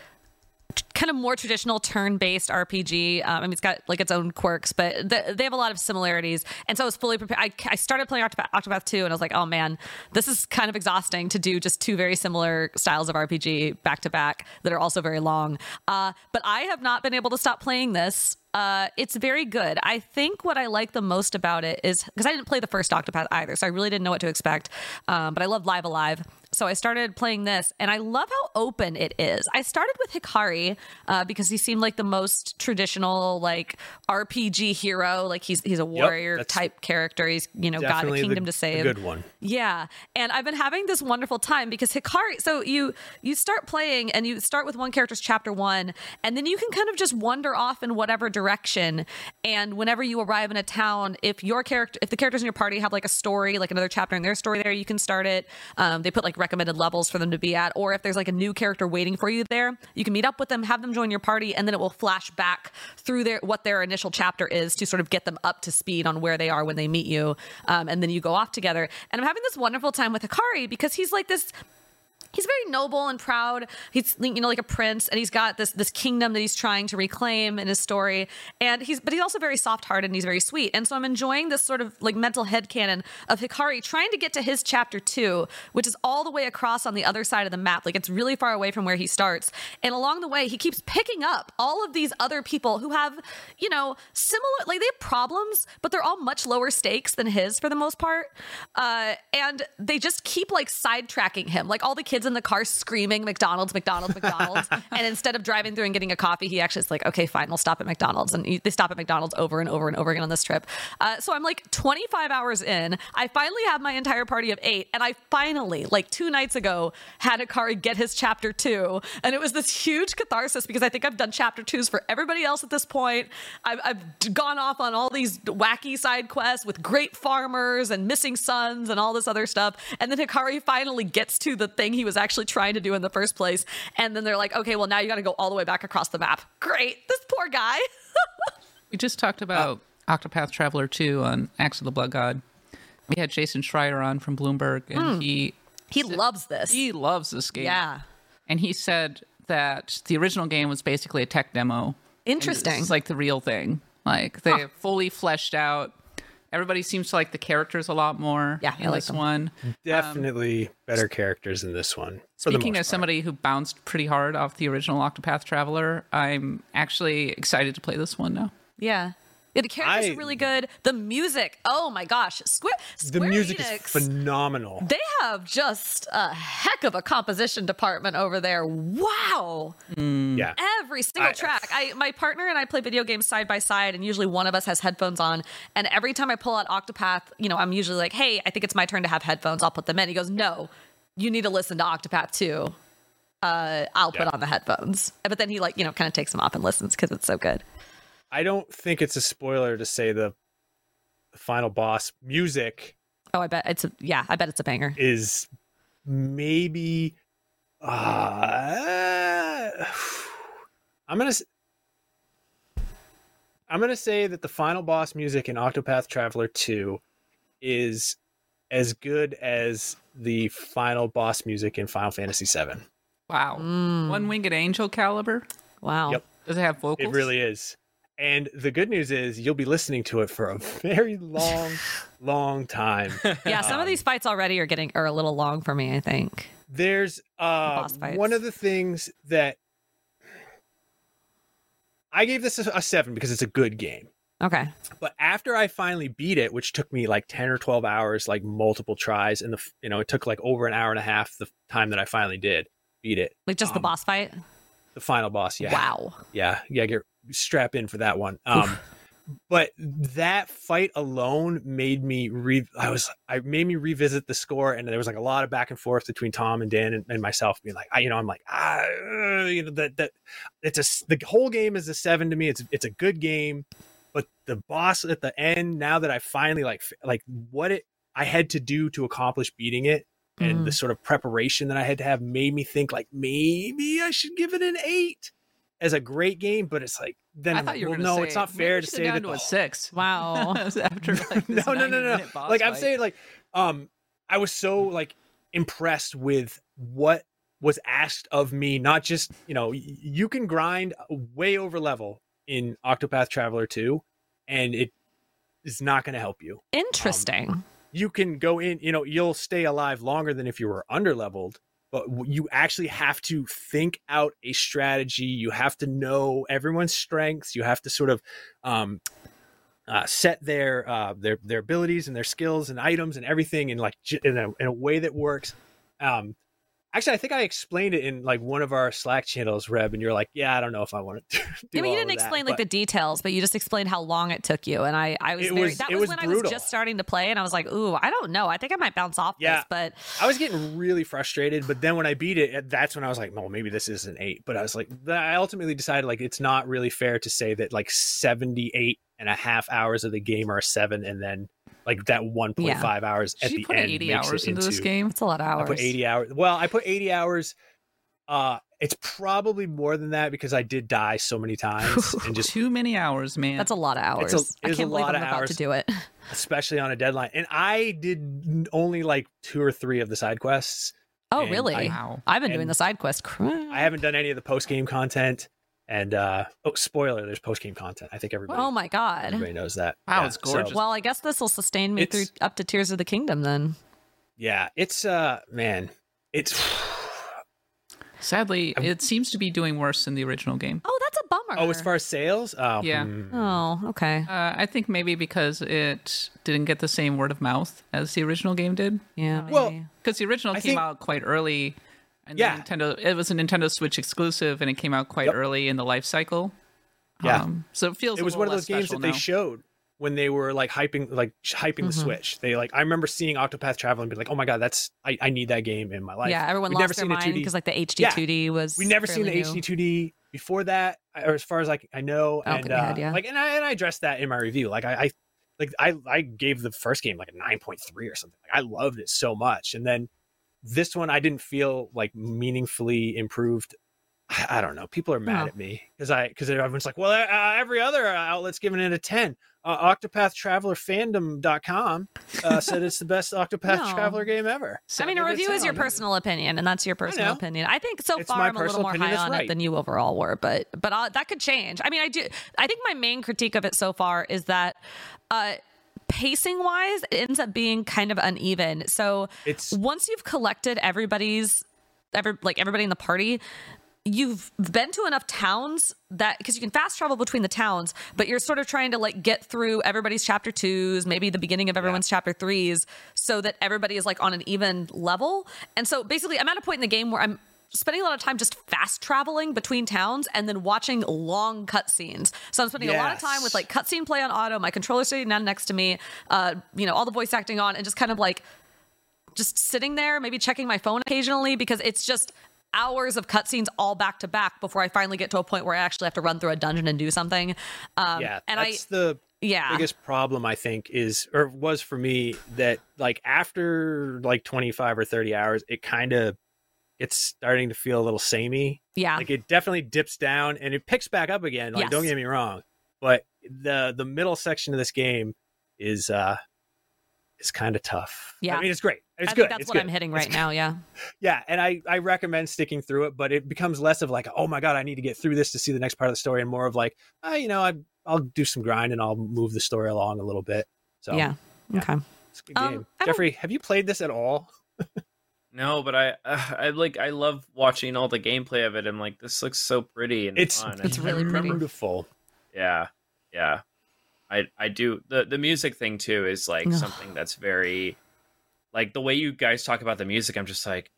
kind of more traditional turn-based RPG. Um, I mean, it's got like its own quirks, but th- they have a lot of similarities. And so I was fully prepared. I, I started playing Octopath, Octopath 2, and I was like, oh man, this is kind of exhausting to do just two very similar styles of RPG back to back that are also very long. Uh, but I have not been able to stop playing this. Uh, it's very good. I think what I like the most about it is because I didn't play the first Octopath either, so I really didn't know what to expect. Um, but I love Live A Live. So I started playing this, and I love how open it is. I started with Hikari uh, because he seemed like the most traditional, like RPG hero. Like he's he's a warrior that's type character. He's you know got a Definitely the- kingdom to save. good one. Yeah, and I've been having this wonderful time because Hikari. So you you start playing and you start with one character's chapter one, and then you can kind of just wander off in whatever direction. And whenever you arrive in a town, if your character, if the characters in your party have like a story, like another chapter in their story, there you can start it. Um, they put like recommended levels for them to be at, or if there's like a new character waiting for you there, you can meet up with them, have them join your party, and then it will flash back through their what their initial chapter is to sort of get them up to speed on where they are when they meet you, um, and then you go off together. And I'm having this wonderful time with Hikari because he's like this he's very noble and proud. He's you know like a prince, and he's got this this kingdom that he's trying to reclaim in his story. And he's but he's also very soft hearted and he's very sweet. And so I'm enjoying this sort of like mental head canon of Hikari trying to get to his chapter two, which is all the way across on the other side of the map. Like it's really far away from where he starts. And along the way, he keeps picking up all of these other people who have you know similar like they have problems, but they're all much lower stakes than his for the most part. Uh, and they just keep like sidetracking him. Like all the kids kids in the car screaming McDonald's, McDonald's, McDonald's. and instead of driving through and getting a coffee, he actually is like, okay, fine, we'll stop at McDonald's. And they stop at McDonald's over and over and over again on this trip. Uh, so I'm like 25 hours in. I finally have my entire party of eight. And I finally, like two nights ago, had Hikari get his chapter two. And it was this huge catharsis because I think I've done chapter twos for everybody else at this point. I've, I've gone off on all these wacky side quests with great farmers and missing sons and all this other stuff. And then Hikari finally gets to the thing he was actually trying to do in the first place. And then they're like, okay, well, now you got to go all the way back across the map. Great. This poor guy. we just talked about uh, Octopath Traveler 2 on Axe of the Blood God. We had Jason Schreier on from Bloomberg, and mm. he he loves this. He loves this game. Yeah. And he said that the original game was basically a tech demo. Interesting. It's like the real thing. Like they huh. fully fleshed out Everybody seems to like the characters a lot more. Yeah, in like this one. Definitely um, better characters in this one. Speaking as somebody who bounced pretty hard off the original Octopath Traveler, I'm actually excited to play this one now. Yeah. Yeah, the characters I, are really good. The music, oh my gosh, Square, Square the music Enix, is phenomenal. They have just a heck of a composition department over there. Wow. Mm. Yeah. Every single I, track. I my partner and I play video games side by side, and usually one of us has headphones on. And every time I pull out Octopath, you know, I'm usually like, "Hey, I think it's my turn to have headphones. I'll put them in." He goes, "No, you need to listen to Octopath too." Uh, I'll yeah. put on the headphones. But then he like you know kind of takes them off and listens because it's so good. I don't think it's a spoiler to say the, the final boss music. Oh, I bet it's a yeah. I bet it's a banger. Is maybe. Uh, I'm gonna. I'm gonna say that the final boss music in Octopath Traveler 2 is as good as the final boss music in Final Fantasy 7. Wow. Mm. One winged angel caliber? Wow. Yep. Does it have vocals? It really is. And the good news is you'll be listening to it for a very long, long time. Yeah, some um, of these fights already are getting are a little long for me, I think. There's uh the one of the things that I gave this a, a seven because it's a good game. Okay. But after I finally beat it, which took me like 10 or 12 hours, like multiple tries, and the you know, it took like over an hour and a half the time that I finally did beat it. Like just um, the boss fight? The final boss, yeah. Wow. Yeah. Yeah, get strap in for that one. Um, but that fight alone made me re I was I made me revisit the score and there was like a lot of back and forth between Tom and Dan and, and myself being like I you know I'm like ah you know that that it's a the whole game is a 7 to me it's it's a good game but the boss at the end now that I finally like like what it I had to do to accomplish beating it and mm. the sort of preparation that I had to have made me think like maybe I should give it an 8 as a great game, but it's like then I thought you were well, no, say, it's not fair to say that to a six. Wow. After like no, no, no, no, no. Like I'm saying, like um, I was so like impressed with what was asked of me. Not just you know you can grind way over level in Octopath Traveler 2, and it is not going to help you. Interesting. Um, you can go in, you know, you'll stay alive longer than if you were under leveled but you actually have to think out a strategy. You have to know everyone's strengths. You have to sort of um, uh, set their uh, their their abilities and their skills and items and everything in like in a, in a way that works. Um, Actually, I think I explained it in like one of our Slack channels, Reb, and you're like, "Yeah, I don't know if I want to." yeah, but you didn't explain that, like but... the details, but you just explained how long it took you, and I, I was it very. Was, that was, was when brutal. I was just starting to play, and I was like, "Ooh, I don't know. I think I might bounce off yeah, this." But I was getting really frustrated. But then when I beat it, eh, that's when I was like, "Well, maybe this is an eight. But I was like, I ultimately decided like it's not really fair to say that like 78 and a half hours of the game are a seven, and then Like that 1.5 hours at Did the you put end 80 makes hours it into this game? It's a lot of hours. I put 80 hours. Well, I put 80 hours. Uh, it's probably more than that because I did die so many times and just Too many hours, man. That's a lot of hours. It's a- I it's a can't believe lot I'm of about hours. to do it. especially on a deadline. And I did only like two or three of the side quests. Oh, really? I- wow. I've been doing the side quest. I haven't done any of the post game content. And uh oh, spoiler, there's post game content. I think everybody Oh my god. everybody knows that. Wow, Yeah, it's gorgeous. Well, I guess this will sustain me through up to Tears of the Kingdom then. yeah, it's uh man, it's Sadly, it seems to be doing worse than the original game. Oh, that's a bummer. oh, as far as sales, oh, Yeah. hmm. Oh, okay. Uh, I think maybe because it didn't get the same word of mouth as the original game did. Yeah. Well. Because the original I came think- out quite early. And Yeah. Nintendo. It was a Nintendo Switch exclusive, and it came out quite Yep. early in the life cycle. Yeah. Um, so it feels. it was one of those games that special they showed when they were like hyping like hyping the Mhm. Switch. They like I remember seeing Octopath Traveler and be like, oh my god, that's I, I need that game in my life. yeah, everyone We'd lost never their seen mind 2D. because like the HD Yeah. 2D was. we never seen the new. HD 2D before that, or as far as like I know. Don't and think we had, uh, yeah. like and I and I addressed that in my review. Like I, I like I I gave the first game like a nine point three or something. Like I loved it so much, and then this one I didn't feel like meaningfully improved. I, I don't know. People are mad Oh. at me because I because everyone's like, well, uh, every other outlet's giving it a ten. Uh, OctopathTravelerFandom.com uh, said it's the best Octopath No. Traveler game ever. So I mean, a review is your personal opinion, and that's your personal know. opinion. I think so It's far I'm a little more high on it than you overall were, but but uh, that could change. I mean, I do. I think my main critique of it so far is that. Uh, Pacing wise, it ends up being kind of uneven. So It's once you've collected everybody's every like everybody in the party you've been to enough towns that because you can fast travel between the towns but you're sort of trying to like get through everybody's chapter twos maybe the beginning of everyone's chapter threes so that everybody is like on an even level and so basically i'm at a point in the game where i'm spending a lot of time just fast traveling between towns and then watching long cutscenes. So I'm spending a lot of time with like cutscene play on auto, my controller sitting down next to me, uh, you know, all the voice acting on, and just kind of like just sitting there, maybe checking my phone occasionally because it's just hours of cutscenes all back to back before I finally get to a point where I actually have to run through a dungeon and do something. Um, yeah, and I that's the yeah biggest problem I think is or was for me that like after like 25 or 30 hours it kind of it's starting to feel a little samey yeah like it definitely dips down and it picks back up again like don't get me wrong but the the middle section of this game is uh is kind of tough Yeah. I mean it's great it's I good that's it's what good. I'm hitting It's right now. Yeah. yeah and i i recommend sticking through it but it becomes less of like oh my god i need to get through this to see the next part of the story and more of like oh, you know I, i'll do some grind and i'll move the story along a little bit so Yeah. yeah. Okay. it's a good Um, game jeffrey have you played this at all No, but I, uh, I like, I love watching all the gameplay of it. I'm like, this looks so pretty and it's fun. It's really pretty. beautiful yeah, yeah. I, I do the the music thing too is like something that's very, like the way you guys talk about the music. I'm just like,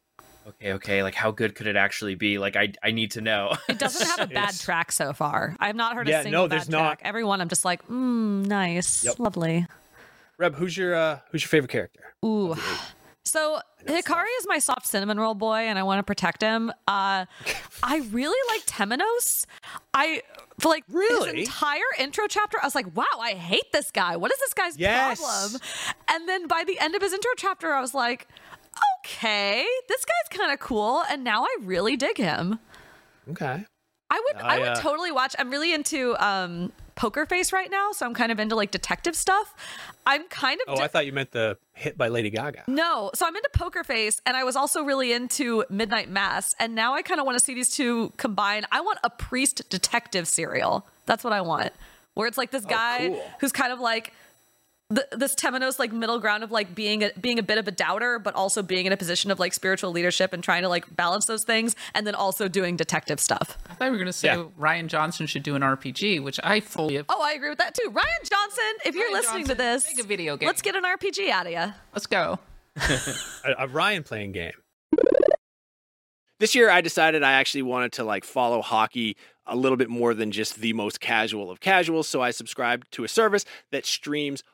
okay, okay, like how good could it actually be? Like I, I need to know. It doesn't have a bad track so far. I have not heard Yeah, a single no, bad there's not. track. Everyone, I'm just like, mm, nice, Yep. lovely. reb who's your uh who's your favorite character Ooh. So Hikari is my soft cinnamon roll boy, and I want to protect him. Uh, I really like Temenos. I for like Really? his entire intro chapter. I was like, wow, I hate this guy. What is this guy's Yes. problem? And then by the end of his intro chapter, I was like, okay, this guy's kind of cool, and now I really dig him. okay I would I, I, would uh, totally watch. I'm really into um poker face right now, so I'm kind of into like detective stuff. I'm kind of oh i thought you meant the hit by lady gaga no, so I'm into Poker Face, and I was also really into Midnight Mass, and now I kind of want to see these two combine. I want a priest detective serial. That's what I want, where it's like this oh, guy cool. who's kind of like the, this Temenos like middle ground of like being a, being a bit of a doubter, but also being in a position of like spiritual leadership and trying to like balance those things, and then also doing detective stuff. I thought you were going to say Yeah. Rian Johnson should do an RPG, which I fully. Oh, I agree with that too. Rian Johnson, if you're Rian listening to this, make a video game. let's get an RPG out of you. Let's go. a, a Ryan playing game. This year, I decided I actually wanted to like follow hockey a little bit more than just the most casual of casuals. So I subscribed to a service that streams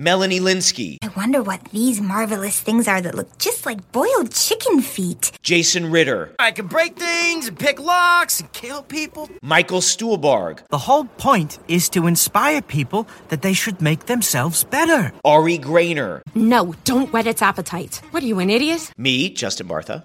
Melanie Lynskey. I wonder what these marvelous things are that look just like boiled chicken feet. Jason Ritter. I can break things and pick locks and kill people. Michael Stuhlbarg. The whole point is to inspire people that they should make themselves better. Ari Graynor. No, don't whet its appetite. What are you, an idiot? Me, Justin Bartha.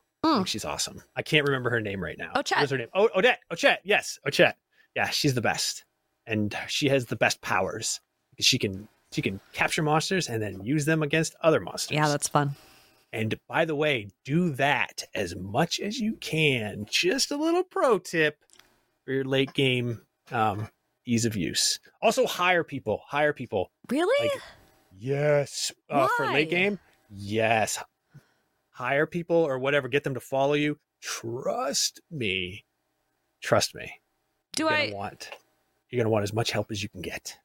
Think she's awesome. I can't remember her name right now. Ochette. What's her name? Oh, Odette. Ochette. Yes, Ochette. Yeah, she's the best, and she has the best powers she can she can capture monsters and then use them against other monsters. Yeah, that's fun. And by the way, do that as much as you can. Just a little pro tip for your late game um, ease of use. Also, hire people. Hire people. Really? Like, yes. Uh, for late game, yes. Hire people or whatever. Get them to follow you. Trust me. Trust me. Do you're I? Gonna want, you're going to want as much help as you can get.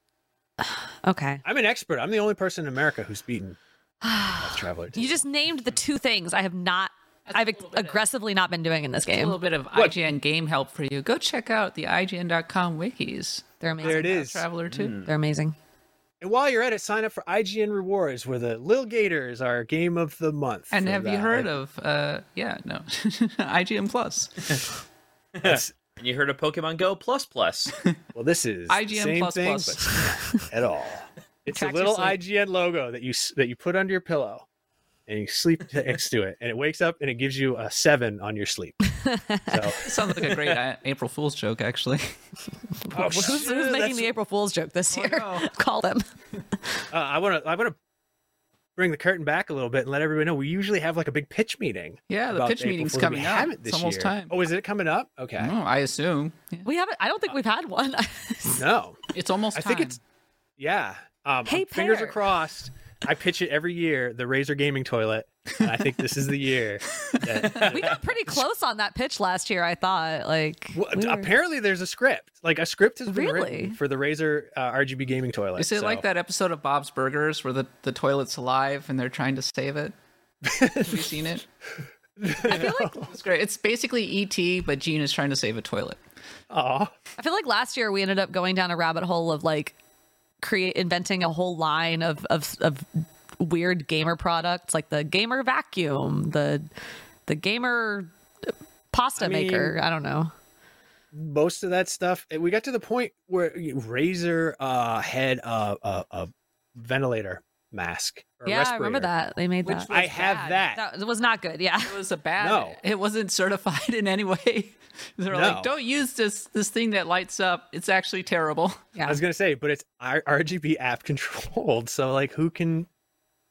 Okay. I'm an expert. I'm the only person in America who's beaten Traveler. You just named the two things I have not. I've aggressively not been doing in this game. A little bit of IGN game help for you. Go check out the IGN.com wikis. They're amazing. There it is. Traveler too. They're amazing. And while you're at it, sign up for IGN Rewards, where the Lil Gators are game of the month. And for have you that. heard of? uh Yeah, no, IGN Plus. Yes. And you heard of Pokemon Go Plus Plus. Well, this is IGN same plus thing, plus. but at all. It's a little sleep. IGN logo that you that you put under your pillow, and you sleep next to it, and it wakes up and it gives you a seven on your sleep. So, Sounds like a great uh, April Fool's joke, actually. oh, Who's, who's making that's- the April Fool's joke this year? no. Call them. uh, I want to I want to bring the curtain back a little bit and let everybody know we usually have like a big pitch meeting. Yeah, the pitch April meeting's Fool's, and we coming up. haven't It's this almost year. time. Oh, is it coming up? Okay. Oh, I assume. Yeah. We haven't. I don't think we've had one. No. It's almost I time. think it's yeah. Um, Hey, fingers are crossed I pitch it every year, the Razer gaming toilet. I think this is the year. That, we got pretty close on that pitch last year. I thought, like, Well, we were- apparently there's a script. Like a script has been Really? written for the Razer uh, RGB gaming toilet. Is it so- like that episode of Bob's Burgers where the, the toilet's alive and they're trying to save it? Have you seen it? I feel like It's great. It's basically ET, but Gene is trying to save a toilet. Aw. I feel like last year we ended up going down a rabbit hole of like create inventing a whole line of of, of weird gamer products, like the gamer vacuum, the the gamer pasta I mean- maker. I don't know. most of that stuff. We got to the point where Razer uh, had a, a, a ventilator mask. or Yeah, I remember that they made Which that. I have that. That was not good. Yeah. It was a bad. No. It wasn't certified in any way. They're No. like, don't use this this thing that lights up. It's actually terrible. Yeah. I was gonna say, but it's R- RGB app controlled, so like, who can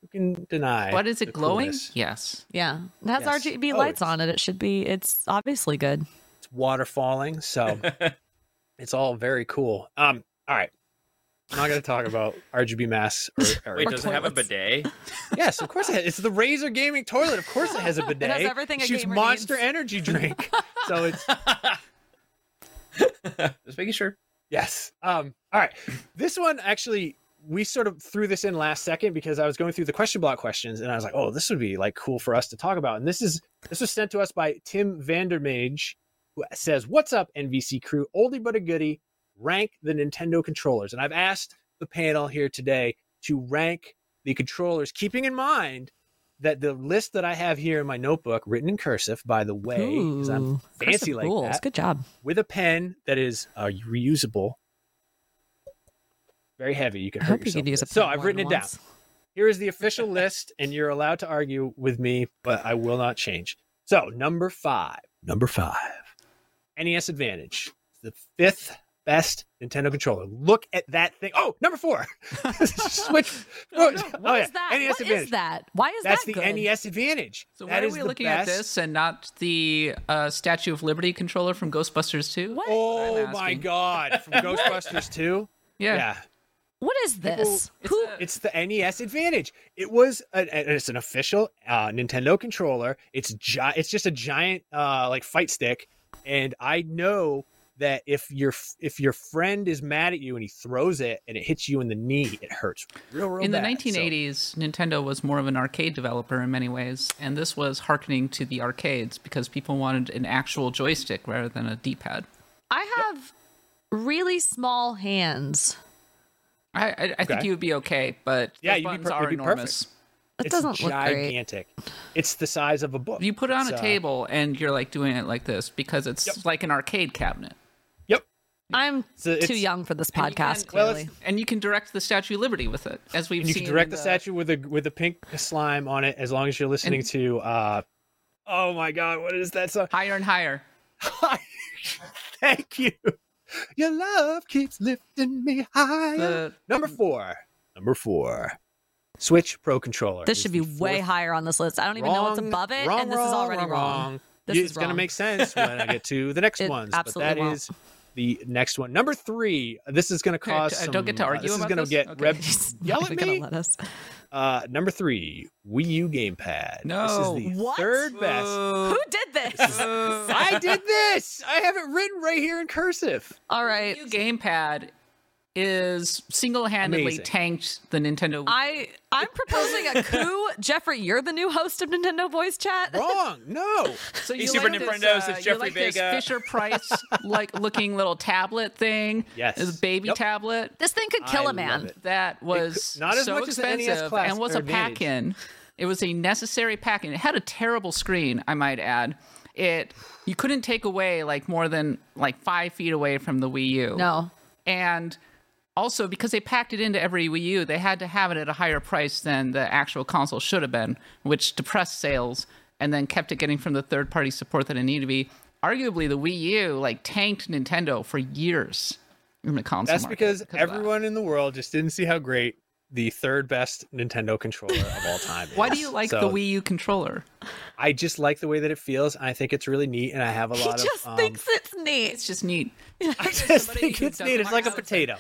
who can deny? What is it glowing? coolness? Yes. Yeah. It has Yes. RGB Oh, lights on it. It should be. It's obviously good. It's water falling, so it's all very cool. Um, all right. I'm not gonna talk about RGB masks. Or, or Wait, does it have a toilets. bidet? yes, of course it has. It's the Razer gaming toilet. Of course it has a bidet. has everything a Shoots gamer Monster needs. Energy drink. so it's Just making sure. Yes. Um, all right. This one actually, we sort of threw this in last second because I was going through the question block questions and I was like, oh, this would be like cool for us to talk about. And this is this was sent to us by Tim Vandermage, who says, What's up, NVC crew? Oldie but a goodie. Rank the Nintendo controllers. And I've asked the panel here today to rank the controllers, keeping in mind that the list that I have here in my notebook, written in cursive, by the way, because I'm fancy like rules. that Good job. with a pen that is uh, reusable. Very heavy. You can I hurt hope you yourself. could use a it. So I've written than it down. Here is the official list, and you're allowed to argue with me, but I will not change. So number five, number five, NES Advantage, the fifth best Nintendo controller. Look at that thing. Oh, number four, Switch. oh, What is yeah, that? NES What is Advantage. that? Why is That's that the good? NES Advantage. So That why are we the looking at this and not the uh, Statue of Liberty controller from Ghostbusters 2? What? Oh my. God! From Ghostbusters 2? Yeah. yeah. What is this? It's Who? a- It's the NES Advantage. It was it's an official uh, Nintendo controller. It's gi- it's just a giant uh, like fight stick, and I know that if your if your friend is mad at you and he throws it and it hits you in the knee, it hurts real real In the bad. So- 1980s, Nintendo was more of an arcade developer in many ways, and this was hearkening to the arcades because people wanted an actual joystick rather than a D-pad. I have really small hands. I, I, I think you would be okay, but Yeah, those you'd be buttons per- are you'd enormous. perfect. It it's doesn't look great. gigantic. It's the size of a book. You put it on It's, a uh, table and you're like doing it like this because it's Yep. like an arcade cabinet. Yep. I'm So too young for this And you podcast. can- well, clearly, And you can direct the Statue of Liberty with it, as we've And you seen. can direct in the statue with a with a pink slime on it as long as you're listening And- to. uh Oh my God! What is that song? Higher and higher. Thank you. Your love keeps lifting me higher. The- Number four. Number four. Switch Pro Controller. this is should be way higher on this list. I don't even know what's above it, wrong, and this is already wrong. wrong. This it's is gonna wrong. make sense when I get to the next It ones. But absolutely that won't. is the next one. Number three. This is gonna Okay, cause. I some, don't get to uh, argue this is gonna get Okay. Reb He's yell at me. gonna let us. Uh, number three. Wii U gamepad. No. This is the What? third best. Who did this? I did this. I have it written right here in cursive. All right. New gamepad is single-handedly Amazing. tanked the Nintendo. I I'm proposing a coup. Jeffrey, you're the new host of Nintendo Voice Chat. Wrong. No. So you Super like Nintendos, this, uh, it's you Jeffrey like this Fisher Price like looking little tablet thing. Yes. this baby Yep. tablet. This thing could kill I a man. That was not as so much as the NES expensive Classic and was or a pack-in. It was a necessary pack-in. It had a terrible screen, I might add. It you couldn't take away like more than like five feet away from the Wii U. No. And also because they packed it into every Wii U, they had to have it at a higher price than the actual console should have been, which depressed sales and then kept it getting from the third party support that it needed to be. Arguably, the Wii U like tanked Nintendo for years in the console. That's market because of that. everyone in the world just didn't see how great the third best Nintendo controller of all time is. Why do you like So, the Wii U controller? I just like the way that it feels. And I think it's really neat, and I have a lot He lot just. Um, thinks it's neat. It's just neat. I just think it's neat. It's like like a potato.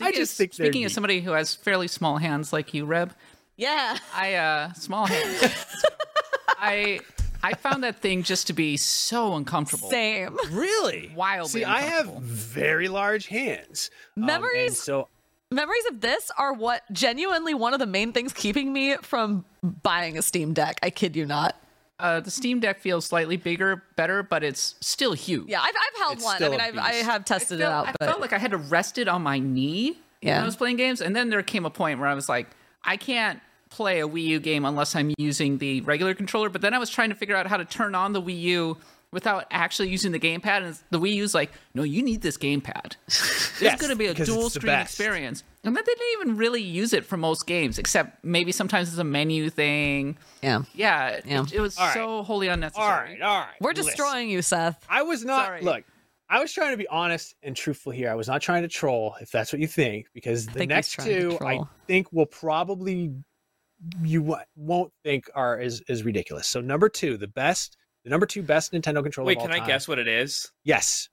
I Speaking just think speaking of somebody who has fairly small hands like you, Reb, Yeah. I uh small hands. I I found that thing just to be so uncomfortable. Same. Really? Wildly See, I have very large hands. Um, and Memories- so Memories of this are what genuinely one of the main things keeping me from buying a Steam Deck. I kid you not. Uh, the Steam Deck feels slightly bigger, better, but it's still huge. Yeah, I've, I've held It's one. I still mean, a I've, I beast. have tested I it felt, out, I but felt like I had to rest it on my knee when Yeah. I was playing games, and then there came a point where I was like, I can't play a Wii U game unless I'm using the regular controller. But then I was trying to figure out how to turn on the Wii U without actually using the gamepad, and the Wii U's like, no, you need this gamepad. It's Yes, going to be a dual screen experience. And then they didn't even really use it for most games, except maybe sometimes it's a menu thing. yeah. Yeah, it- Yeah. It, was All right. so wholly unnecessary. all right, all right. We're listen. destroying you, Seth. I was not Sorry. look. I was trying to be honest and truthful here. I was not trying to troll, if that's what you think, because the think next two I think will probably you won't think are as as ridiculous. So number two, the best, the number two best Nintendo controller. Wait, of all can I guess what it is? Yes.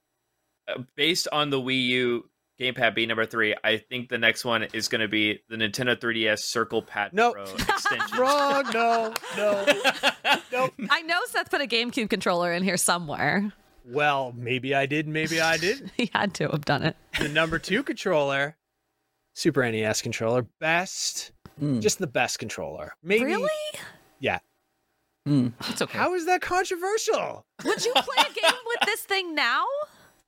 Uh, based on the Wii U gamepad being number three, I think the next one is going to be the Nintendo 3DS Circle Pad Nope. Pro extension. Wrong. No. No. nope. I know Seth put a GameCube controller in here somewhere. Well, maybe I did. Maybe I did. He had to have done it. the number two controller, Super NES controller, best, just the best controller. Maybe. Really? Yeah. Mm, it's okay. How is that controversial? Would you play a game with this thing now?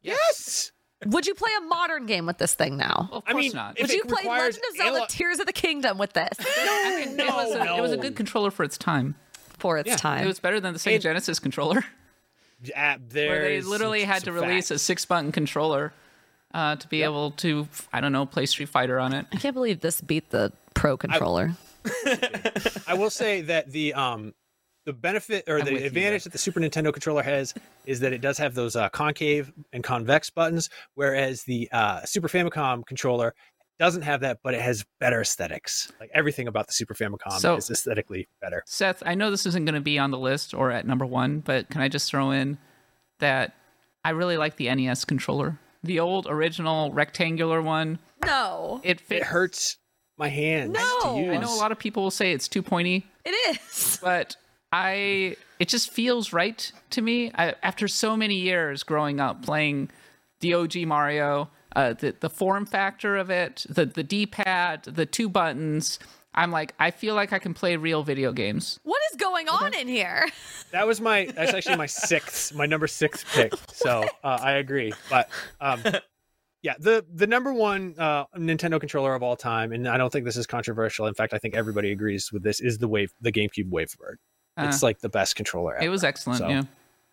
Yes. Would you play a modern game with this thing now? Well, of I course mean, not. Would you play Legend of Zelda analog- Tears of the Kingdom with this I mean, it, was a, it was a good controller for its time. for its Yeah, time? It was better than the Sega And- Genesis controller, Yeah, where they literally had to some release a six-button controller uh, to be able to, I don't know, play Street Fighter on it. I can't believe this beat the Pro controller. I will say that the um the benefit or I'm with the you advantage that the Super Nintendo controller has is that it does have those uh, concave and convex buttons, whereas the uh, Super Famicom controller doesn't have that, but it has better aesthetics. Like everything about the Super Famicom So- is aesthetically better. Seth, I know this isn't going to be on the list or at number one, but can I just throw in that I really like the NES controller, the old original rectangular one. no, It fits. It hurts my hands No. to use. I know a lot of people will say it's too pointy, it is. but I it just feels right to me. I, after so many years growing up playing the OG Mario, uh, the the form factor of it, the the D pad, the two buttons. I'm like, I feel like I can play real video games. What is going on in here? That was my. That's actually my sixth, my number six pick. So uh, I agree. But um, yeah, the the number one uh, Nintendo controller of all time, and I don't think this is controversial. In fact, I think everybody agrees with this. Is the wave the GameCube Wavebird? It's Uh, like the best controller. Ever. It was excellent. So, yeah.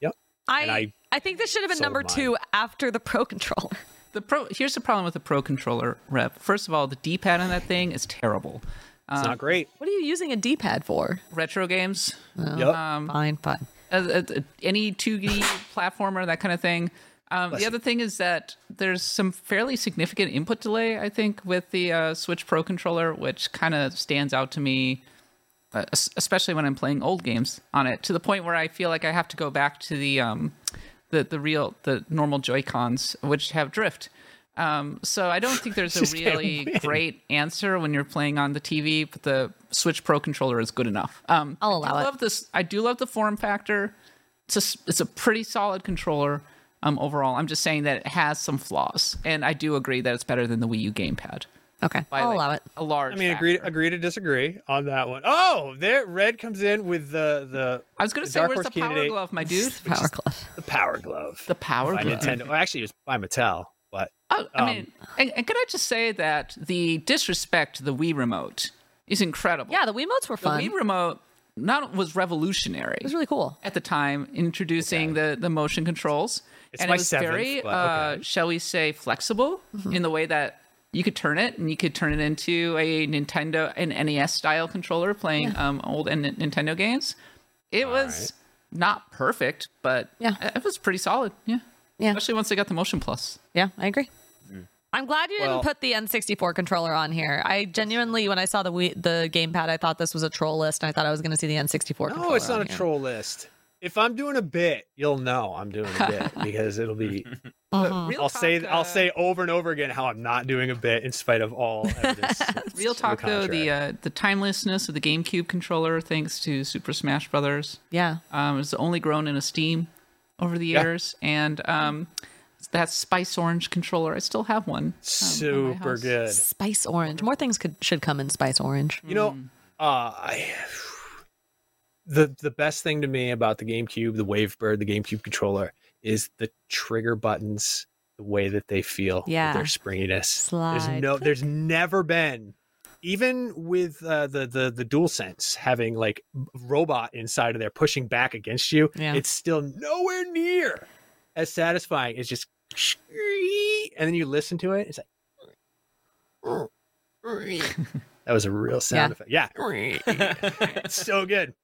Yep. I, I I think this should have been number mine. two after the Pro controller. The pro here's the problem with the pro controller Reb. First of all, the D pad on that thing is terrible. It's not great. What are you using a D-pad for? Retro games, Yep. um, Fine, fine. uh, uh, uh, any 2D platformer, that kind of thing. Um, the other thing is that there's some fairly significant input delay, I think, with the uh, Switch Pro controller, which kind of stands out to me, uh, es- especially when I'm playing old games on it, to the point where I feel like I have to go back to the um, the the real the normal Joy Cons, which have drift. Um, so I don't think there's a really great answer when you're playing on the TV, but the Switch Pro controller is good enough. Um, I'll allow do it. Love this. I do love the form factor. It's a s- it's a pretty solid controller. Um, overall, I'm just saying that it has some flaws, and I do agree that it's better than the Wii U gamepad. Okay, by, I'll like, allow it. A large. I mean, agree factor. agree to disagree on that one. Oh, there, red comes in with the the. I was gonna say, Dark where's Horse the power glove, my dude? Power glove. The power glove. The power by glove. Nintendo. Well, actually, it was by Mattel, but Oh, I Um, mean, and, and can I just say that the disrespect to the Wii remote is incredible. Yeah, the Wiimotes were fun. the. Wii remote not was revolutionary. it was really cool. at the time introducing the the motion controls It's and my it was seventh, very but uh shall we say flexible Mm-hmm. in the way that you could turn it and you could turn it into a Nintendo an NES style controller playing um old N- Nintendo games it was not perfect but Yeah. it was pretty solid yeah Yeah. especially once they got the motion plus Yeah, I agree. I'm glad you Well- didn't put the N64 controller on here. I genuinely, when I saw the Wii, the gamepad, I thought this was a troll list, and I thought I was going to see the N64. no, controller it's not on a here. troll list. If I'm doing a bit, you'll know I'm doing a bit because it'll be. Uh-huh. I'll talk, say I'll uh, say over and over again how I'm not doing a bit in spite of all evidence. Real to talk though, the uh, the timelessness of the GameCube controller, thanks to Super Smash Brothers, Yeah. um, has only grown in esteem over the Yeah. years. And um, that Spice Orange controller, I still have one. um, super good. Spice orange. More things could should come in spice orange. You know, uh, I, the the best thing to me about the GameCube, the Wavebird, the GameCube controller is the trigger buttons, the way that they feel, Yeah. their springiness. Slide. There's no, there's never been, even with uh, the the the Dual Sense having like robot inside of there pushing back against you, Yeah. it's still nowhere near as satisfying. It's just, and then you listen to it, it's like. That was a real sound effect. Yeah. it's so good.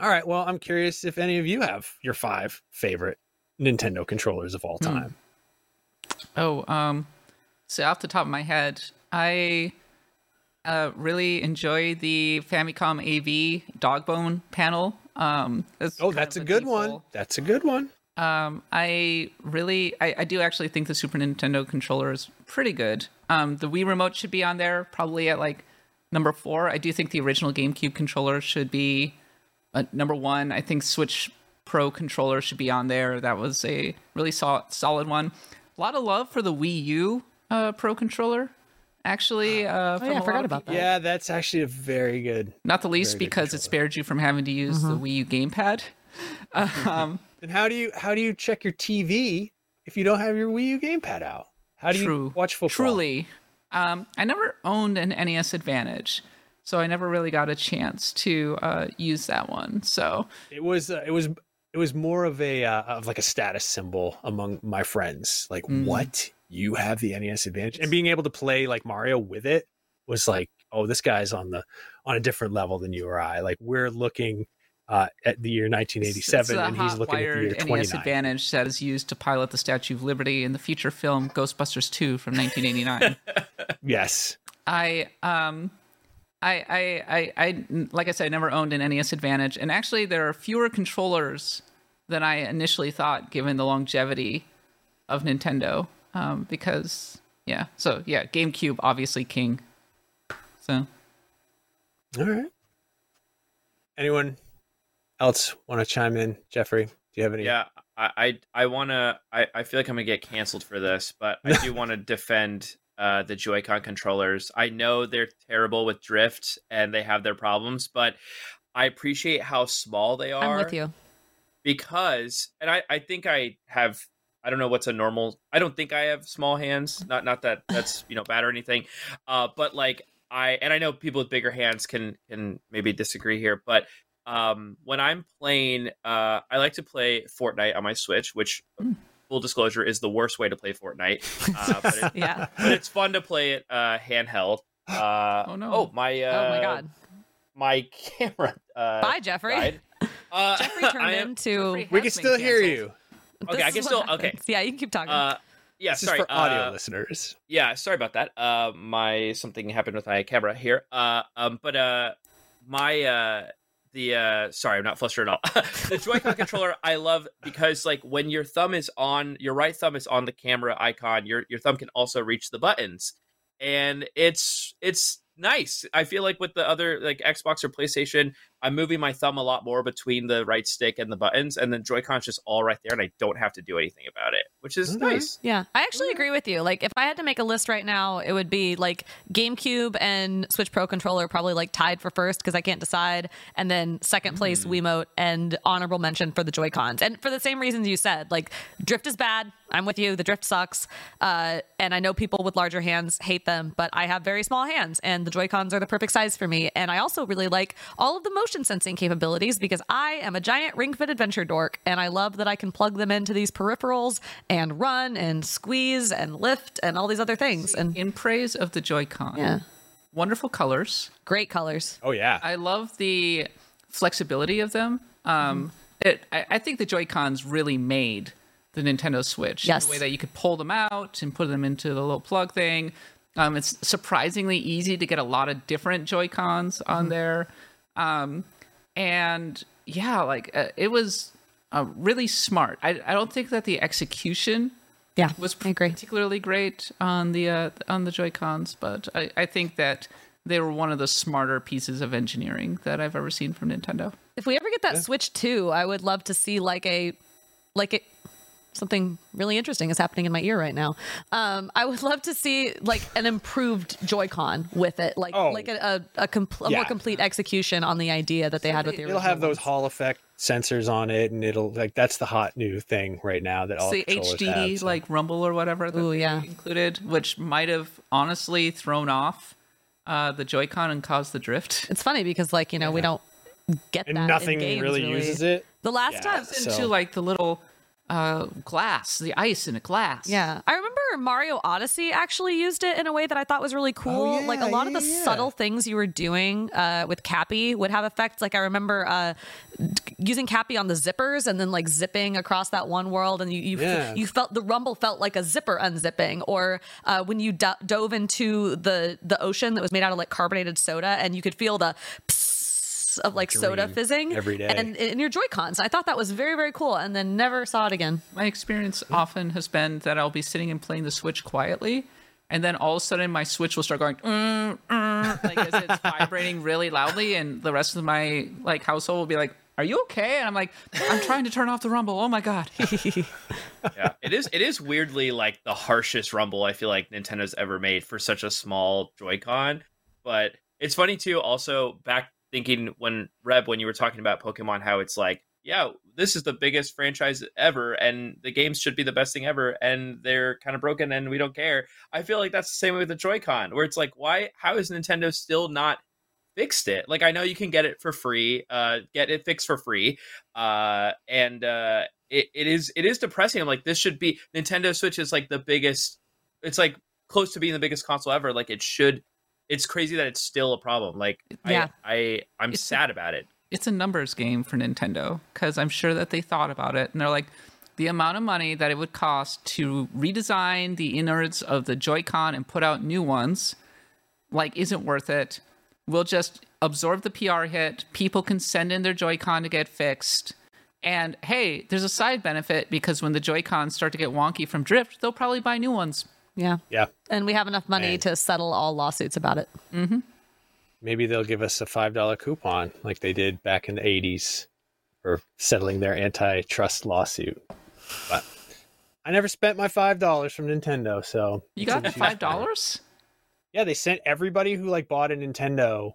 All right. Well, I'm curious if any of you have your five favorite Nintendo controllers of all Hmm. time. Oh, um, so off the top of my head, I uh, really enjoy the Famicom AV Dogbone panel. Um, it's Oh, that's a of good one. That's a good one. Um, I really, I, I do actually think the Super Nintendo controller is pretty good. Um, the Wii remote should be on there, probably at like number four. I do think the original GameCube controller should be uh, number one. I think Switch Pro controller should be on there. That was a really sol- solid one. A lot of love for the Wii U uh, Pro controller, actually. Uh, Oh, yeah, I a lot forgot about that. Yeah, that's actually a very good. Not the least because it spared you from having to use the Mm-hmm. Wii U gamepad. Um, And how do you how do you check your TV if you don't have your Wii U gamepad out? How do you True. watch football? Truly. Um, I never owned an NES Advantage, so I never really got a chance to uh, use that one. So it was uh, it was it was more of a uh, of like a status symbol among my friends. Like, Mm. what you have the NES Advantage, and being able to play like Mario with it was like, oh, this guy's on the on a different level than you or I. Like, we're looking uh, at the year it's 1987, a and he's looking at the year hot-wired NES Advantage that is used to pilot the Statue of Liberty in the feature film Ghostbusters 2 from 1989. Yes, I um I, I I I like I said, I never owned an NES Advantage, and actually there are fewer controllers than I initially thought, given the longevity of Nintendo. Um, because yeah, so yeah, GameCube obviously king. So all right. Anyone else want to chime in, Jeffrey? Do you have any? Yeah, I I, I want to. I, I feel like I'm gonna get canceled for this, but I do want to defend uh, the Joy-Con controllers. I know they're terrible with drift and they have their problems, but I appreciate how small they are. I'm with you. because, and I I think I have. I don't know what's a normal. I don't think I have small hands. Not not that that's you know bad or anything, uh, but like I and I know people with bigger hands can can maybe disagree here, but um, when I'm playing, uh, I like to play Fortnite on my Switch, which full disclosure is the worst way to play Fortnite. Uh, but, it, Yeah. but it's fun to play it uh, handheld. Uh, Oh, no. Oh my! Uh, oh my god. My camera. Uh, Bye, Jeffrey. died. Uh, Jeffrey turned am- into. Jeffrey we can still been hear you. Okay, I can still. what Okay. Yeah, you can keep talking. Uh, yeah, This sorry. is for audio uh, listeners. yeah sorry about that uh my something happened with my camera here uh um but uh my uh the uh sorry i'm not flustered at all. The joy-con controller i love because like when your thumb is on your right thumb is on the camera icon your your thumb can also reach the buttons. And it's it's nice. I feel like with the other like xbox or playstation i'm moving my thumb a lot more between the right stick and the buttons and then joy-con's just all right there and i don't have to do anything about it which is Okay. nice Yeah, I actually agree with you. Like, if I had to make a list right now, it would be like GameCube and Switch Pro controller probably like tied for first because I can't decide, and then second place Wiimote and honorable mention for the Joy Cons. And for the same reasons you said, like drift is bad. I'm with you. The drift sucks, uh, and I know people with larger hands hate them, but I have very small hands, and the Joy Cons are the perfect size for me. And I also really like all of the motion sensing capabilities because I am a giant Ring Fit Adventure dork, and I love that I can plug them into these peripherals and run and squeeze and lift and all these other things. And in praise of the Joy-Con. Yeah. Wonderful colors. great colors. Oh yeah. I love the flexibility of them. Um, it, I, I think the Joy Cons really made the Nintendo Switch. Yes. The way that you could pull them out and put them into the little plug thing. Um, it's surprisingly easy to get a lot of different Joy Cons on there. Um, and yeah, like uh, it was uh, really smart. I, I don't think that the execution yeah was particularly great on the uh, on the Joy Cons, but I, I think that they were one of the smarter pieces of engineering that I've ever seen from Nintendo. If we ever get that Switch 2, I would love to see like a like it something really interesting is happening in my ear right now. Um, I would love to see like an improved Joy-Con with it, like Oh. like a a, a, compl- a Yeah. more complete execution on the idea that they had with the It'll original. have those Hall effect sensors on it, and it'll like that's the hot new thing right now that all It's the controllers HD have, so. like Rumble or whatever that Ooh, yeah. included, which might have honestly thrown off uh, the Joy-Con and caused the drift. It's funny because like you know we don't get And that. in nothing games, really uses it. The last Yeah, time, into like the little uh, glass, the ice in a glass. Yeah. I remember Mario Odyssey actually used it in a way that I thought was really cool. like a lot of the subtle things you were doing uh, with Cappy would have effects. Like I remember uh, using Cappy on the zippers and then like zipping across that one world and you you, Yeah. you felt the rumble felt like a zipper unzipping or uh, when you do- dove into the the ocean that was made out of like carbonated soda and you could feel the psst of like soda fizzing every day. and in your Joy Cons. I thought that was very very cool and then never saw it again. My experience often has been that I'll be sitting and playing the Switch quietly, and then all of a sudden my Switch will start going mm, mm, like as it's vibrating really loudly, and the rest of my like household will be like, "Are you okay?" And I'm like, "I'm trying to turn off the Rumble. Oh my god!" yeah, it is. It is weirdly like the harshest rumble I feel like Nintendo's ever made for such a small Joy-Con. But it's funny too. Also, back thinking when Reb, when you were talking about Pokemon, how it's like, yeah, this is the biggest franchise ever, and the games should be the best thing ever, and they're kind of broken, and we don't care. I feel like that's the same way with the Joy-Con, where it's like, why? How is Nintendo still not? fixed it like i know you can get it for free uh get it fixed for free uh and uh it, it is it is depressing i'm like this should be nintendo switch is like the biggest it's like close to being the biggest console ever like it should it's crazy that it's still a problem like Yeah. i i i'm It's- sad about it it's a numbers game for Nintendo because I'm sure that they thought about it and they're like, the amount of money that it would cost to redesign the innards of the Joy-Con and put out new ones, like, isn't worth it. We'll just absorb the PR hit. People can send in their Joy-Con to get fixed. And hey, there's a side benefit because when the Joy-Cons start to get wonky from drift, they'll probably buy new ones. Yeah. Yeah. And we have enough money to settle all lawsuits about it. Mm-hmm. Maybe they'll give us a five dollar coupon like they did back in the eighties for settling their antitrust lawsuit. But I never spent my five dollars from Nintendo, so You got the $5? Yeah, they sent everybody who like bought a Nintendo.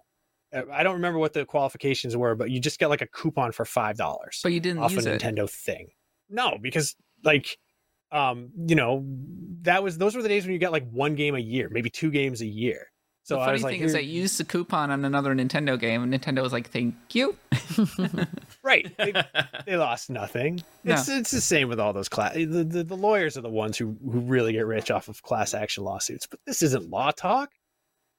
uh, I don't remember what the qualifications were, but you just get like a coupon for five dollars. But you didn't off use a it. Nintendo thing. No, because like, um, you know, that was those were the days when you got like one game a year, maybe two games a year. So the I funny was like, thing is, I used the coupon on another Nintendo game, and Nintendo was like, "Thank you." right? They, they lost nothing. No. It's it's the same with all those class. The, the the lawyers are the ones who who really get rich off of class action lawsuits. But this isn't law talk.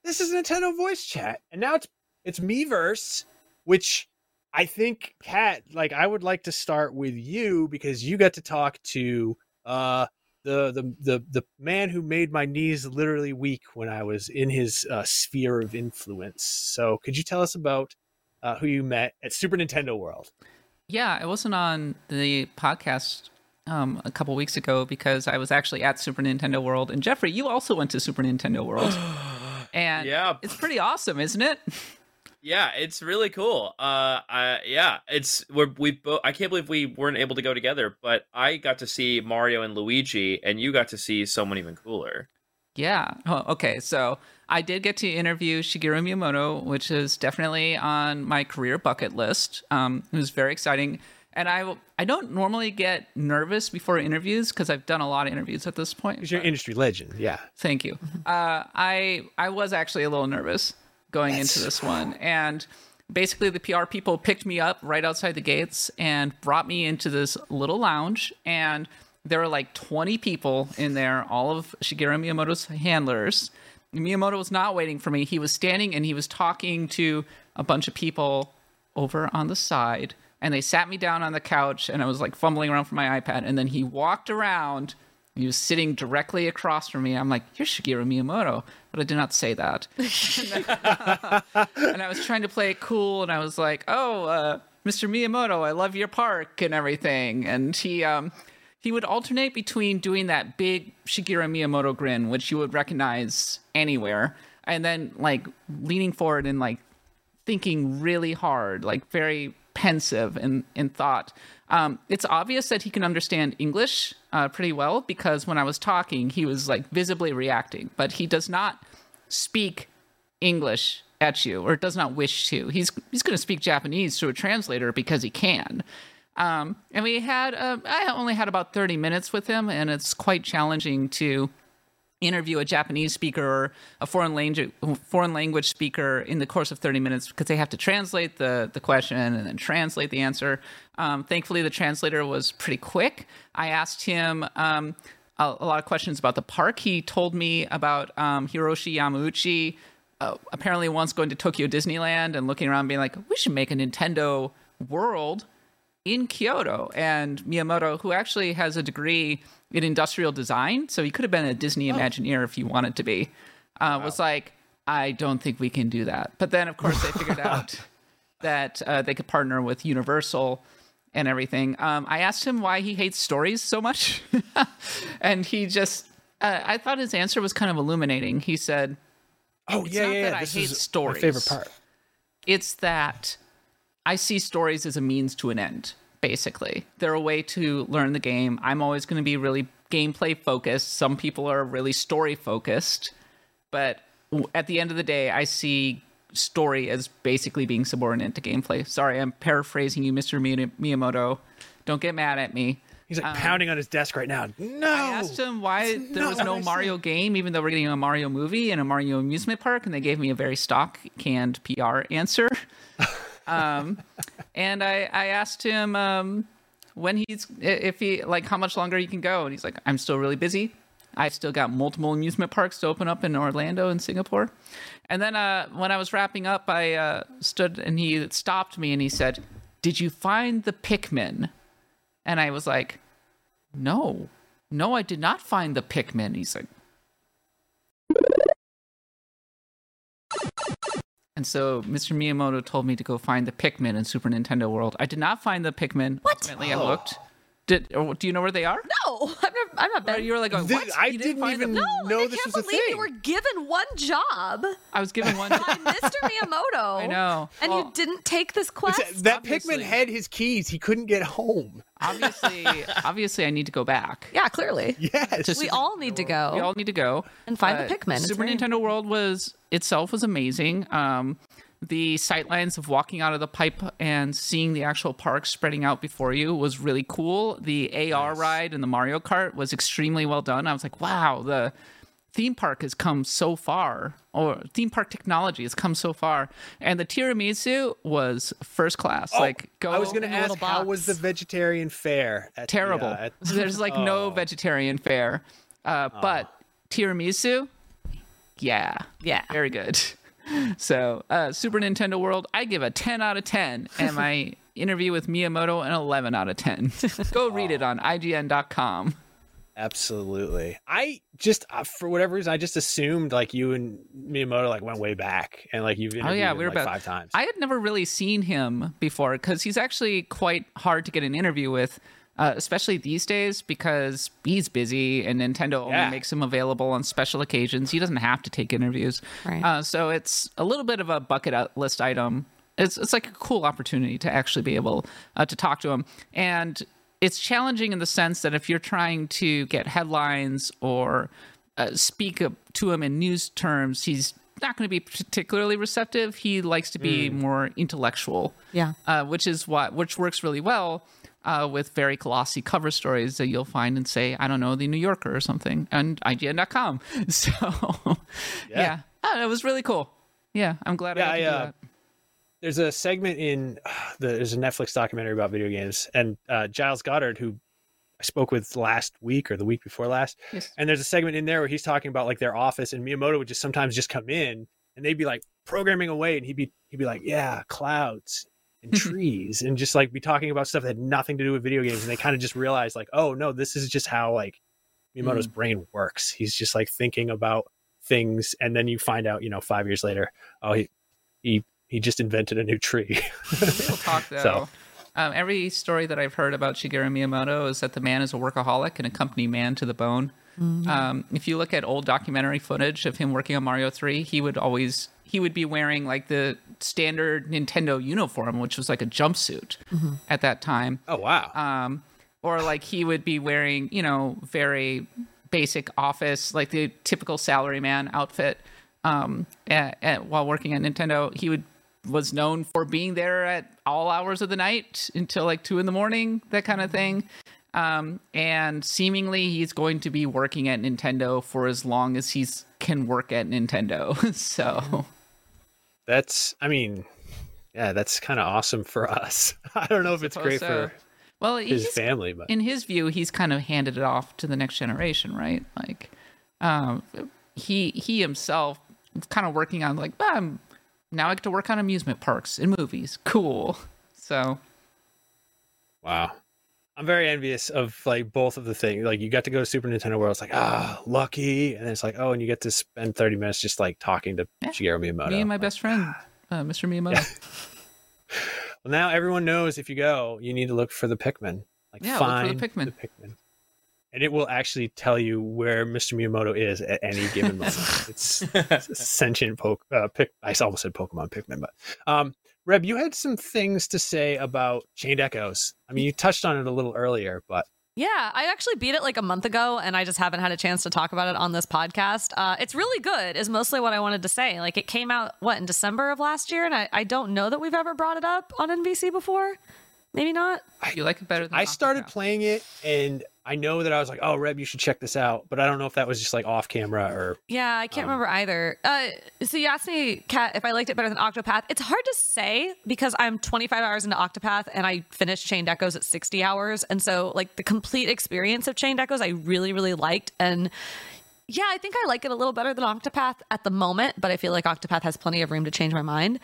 This is Nintendo voice chat, and now it's it's Miiverse, which I think Kat like. I would like to start with you because you got to talk to uh the the the the man who made my knees literally weak when I was in his uh, sphere of influence. So could you tell us about uh, who you met at Super Nintendo World? Yeah, I wasn't on the podcast um, a couple weeks ago because I was actually at Super Nintendo World. And Jeffrey, you also went to Super Nintendo World. and Yeah. it's pretty awesome, isn't it? Yeah, it's really cool. Uh, I, yeah, it's we're we both. I can't believe we weren't able to go together, but I got to see Mario and Luigi, and you got to see someone even cooler. Yeah. Oh, okay. So I did get to interview Shigeru Miyamoto, which is definitely on my career bucket list. Um, it was very exciting. And I, I don't normally get nervous before interviews because I've done a lot of interviews at this point. Because you're an industry legend, yeah. Thank you. Uh, I I was actually a little nervous going into this one, and basically the PR people picked me up right outside the gates and brought me into this little lounge, and there were like 20 people in there, all of Shigeru Miyamoto's handlers. Miyamoto was not waiting for me. He was standing and he was talking to a bunch of people over on the side. And they sat me down on the couch and I was like fumbling around for my iPad. And then he walked around He was sitting directly across from me. I'm like, "You're Shigeru Miyamoto," but I did not say that. and I was trying to play it cool, and I was like, "Oh, uh, Mr. Miyamoto, I love your park and everything." And he um, he would alternate between doing that big Shigeru Miyamoto grin, which you would recognize anywhere, and then like leaning forward and like thinking really hard, like very pensive in, in thought. Um, it's obvious that he can understand English uh, pretty well because when I was talking, he was like visibly reacting, but he does not speak English at you or does not wish to. He's he's going to speak Japanese through a translator because he can. Um, and we had uh, I only had about 30 minutes with him, and it's quite challenging to interview a Japanese speaker or a foreign language foreign language speaker in the course of 30 minutes because they have to translate the the question and then translate the answer. Um, thankfully, the translator was pretty quick. I asked him. Um, a, lot of questions about the park. He told me about um, Hiroshi Yamauchi uh, apparently once going to Tokyo Disneyland and looking around being like, we should make a Nintendo world in Kyoto. And Miyamoto, who actually has a degree in industrial design, so he could have been a Disney oh. Imagineer if he wanted to be, uh, wow. was like, I don't think we can do that. But then, of course, they figured out that uh, they could partner with Universal and everything. Um, I asked him why he hates stories so much, and he just, uh, I thought his answer was kind of illuminating. He said, "Oh it's yeah, not yeah, that yeah. I This hate is stories. My favorite part. It's that I see stories as a means to an end." Basically. They're a way to learn the game. I'm always going to be really gameplay focused. Some people are really story focused, but at the end of the day, I see story as basically being subordinate to gameplay. Sorry, I'm paraphrasing you, Mr. Miyamoto. Don't get mad at me. He's like um, pounding on his desk right now. No. I asked him why there was no Mario game, even though we're getting a Mario movie and a Mario amusement park, and they gave me a very stock canned PR answer. Um, and I, I asked him um, when he's if he like how much longer he can go, and he's like, I'm still really busy. I've still got multiple amusement parks to open up in Orlando and Singapore. And then uh, when I was wrapping up, I uh, stood and he stopped me and he said, "Did you find the Pikmin?" And I was like, "No, no, I did not find the Pikmin." He's like, And so Mr. Miyamoto told me to go find the Pikmin in Super Nintendo World. I did not find the Pikmin. What? Ultimately, I looked. Did do you know where they are? No, I'm not. I'm not. Right, you were like, going, what? I You didn't, even them? no, know I this can't believe you were given one job I was given one. by Mr. Miyamoto. I know. And Well, you didn't take this quest. It's- that obviously. Pikmin had his keys. He couldn't get home. obviously, obviously, I need to go back. yeah, clearly. Yes. To We Super all need to go. We all need to go And find the Uh, Pikmin. It's Super very- Nintendo World was itself was amazing. Um, the sightlines of walking out of the pipe and seeing the actual park spreading out before you was really cool. The AR ride and the Mario Kart was extremely well done. I was like, wow, the theme park has come so far, or theme park technology has come so far. And the tiramisu was first class. like, go. Oh, I was going to ask, how was the vegetarian fare? At the, terrible. uh, at- There's like no Oh. vegetarian fare. Uh, But tiramisu, yeah, Yeah. very good. So, uh, Super Nintendo World, I give a 10 out of 10, and my interview with Miyamoto an 11 out of 10. Go read it on IGN.com. Absolutely. I just uh, for whatever reason I just assumed like you and Miyamoto like went way back and like you've interviewed Oh yeah, him, we were like about five times. I had never really seen him before because he's actually quite hard to get an interview with, uh, especially these days because he's busy and Nintendo only Yeah. makes him available on special occasions. He doesn't have to take interviews, Right. uh, so it's a little bit of a bucket list item. It's it's like a cool opportunity to actually be able uh, to talk to him and. It's challenging in the sense that if you're trying to get headlines or uh, speak to him in news terms, he's not going to be particularly receptive. He likes to be more intellectual, Yeah. uh, which is what which works really well uh, with very glossy cover stories that you'll find in, say, I don't know, the New Yorker or something, and IGN.com. So, yeah, Uh, it was really cool. Yeah, I'm glad Yeah, I I, do uh, that. There's a segment in the there's a Netflix documentary about video games and uh, Giles Goddard who I spoke with last week or the week before last. Yes. And there's a segment in there where he's talking about like their office and Miyamoto would just sometimes just come in and they'd be like programming away and he'd be he'd be like, "Yeah, clouds and trees." and just like be talking about stuff that had nothing to do with video games and they kind of just realized like, "Oh, no, this is just how like Miyamoto's Mm. brain works. He's just like thinking about things, and then you find out, you know, five years later, oh, he he he just invented a new tree. Real talk though. So- Um, every story that I've heard about Shigeru Miyamoto is that the man is a workaholic and a company man to the bone. Um, if you look at old documentary footage of him working on Mario 3, he would always he would be wearing like the standard Nintendo uniform, which was like a jumpsuit at that time. Oh wow. Um, or like he would be wearing, you know, very basic office, like the typical salaryman outfit. Um, at, at, while working at Nintendo, he would was known for being there at all hours of the night until like two in the morning, that kind of thing. Um, and seemingly he's going to be working at Nintendo for as long as he's can work at Nintendo. so That's, I mean, yeah, that's kind of awesome for us. I don't know if it's great Suppose for well, his family, but in his view, he's kind of handed it off to the next generation, right? Like, um, he he himself is kind of working on like, um, now I get to work on amusement parks and movies. Cool. So wow. I'm very envious of like both of the things. Like you got to go to Super Nintendo World. It's like ah, lucky, and then it's like oh, and you get to spend 30 minutes just like talking to Shigeru Miyamoto. me and my best friend, uh, Mr. Miyamoto. Well, now everyone knows if you go, you need to look for the Pikmin. Like Yeah, look for the find Pikmin. the Pikmin. And it will actually tell you where Mr. Miyamoto is at any given moment. it's, it's a sentient poke. Uh, pick, I almost said Pokemon Pikmin, but um, Reb, you had some things to say about Chained Echoes. I mean, you touched on it a little earlier, but Yeah, I actually beat it like a month ago, and I just haven't had a chance to talk about it on this podcast. Uh, it's really good, is mostly what I wanted to say. Like, it came out, what, in December of last year? And I, I don't know that we've ever brought it up on NVC before. Maybe not. you like it better than I started playing it, and I know that I was like, "Oh, Reb, you should check this out." But I don't know if that was just like off camera or Yeah, I can't remember either. Uh, so you asked me, Kat, if I liked it better than Octopath. It's hard to say because I'm 25 hours into Octopath and I finished Chained Echoes at 60 hours, and so like the complete experience of Chained Echoes, I really, really liked. And yeah, I think I like it a little better than Octopath at the moment, but I feel like Octopath has plenty of room to change my mind.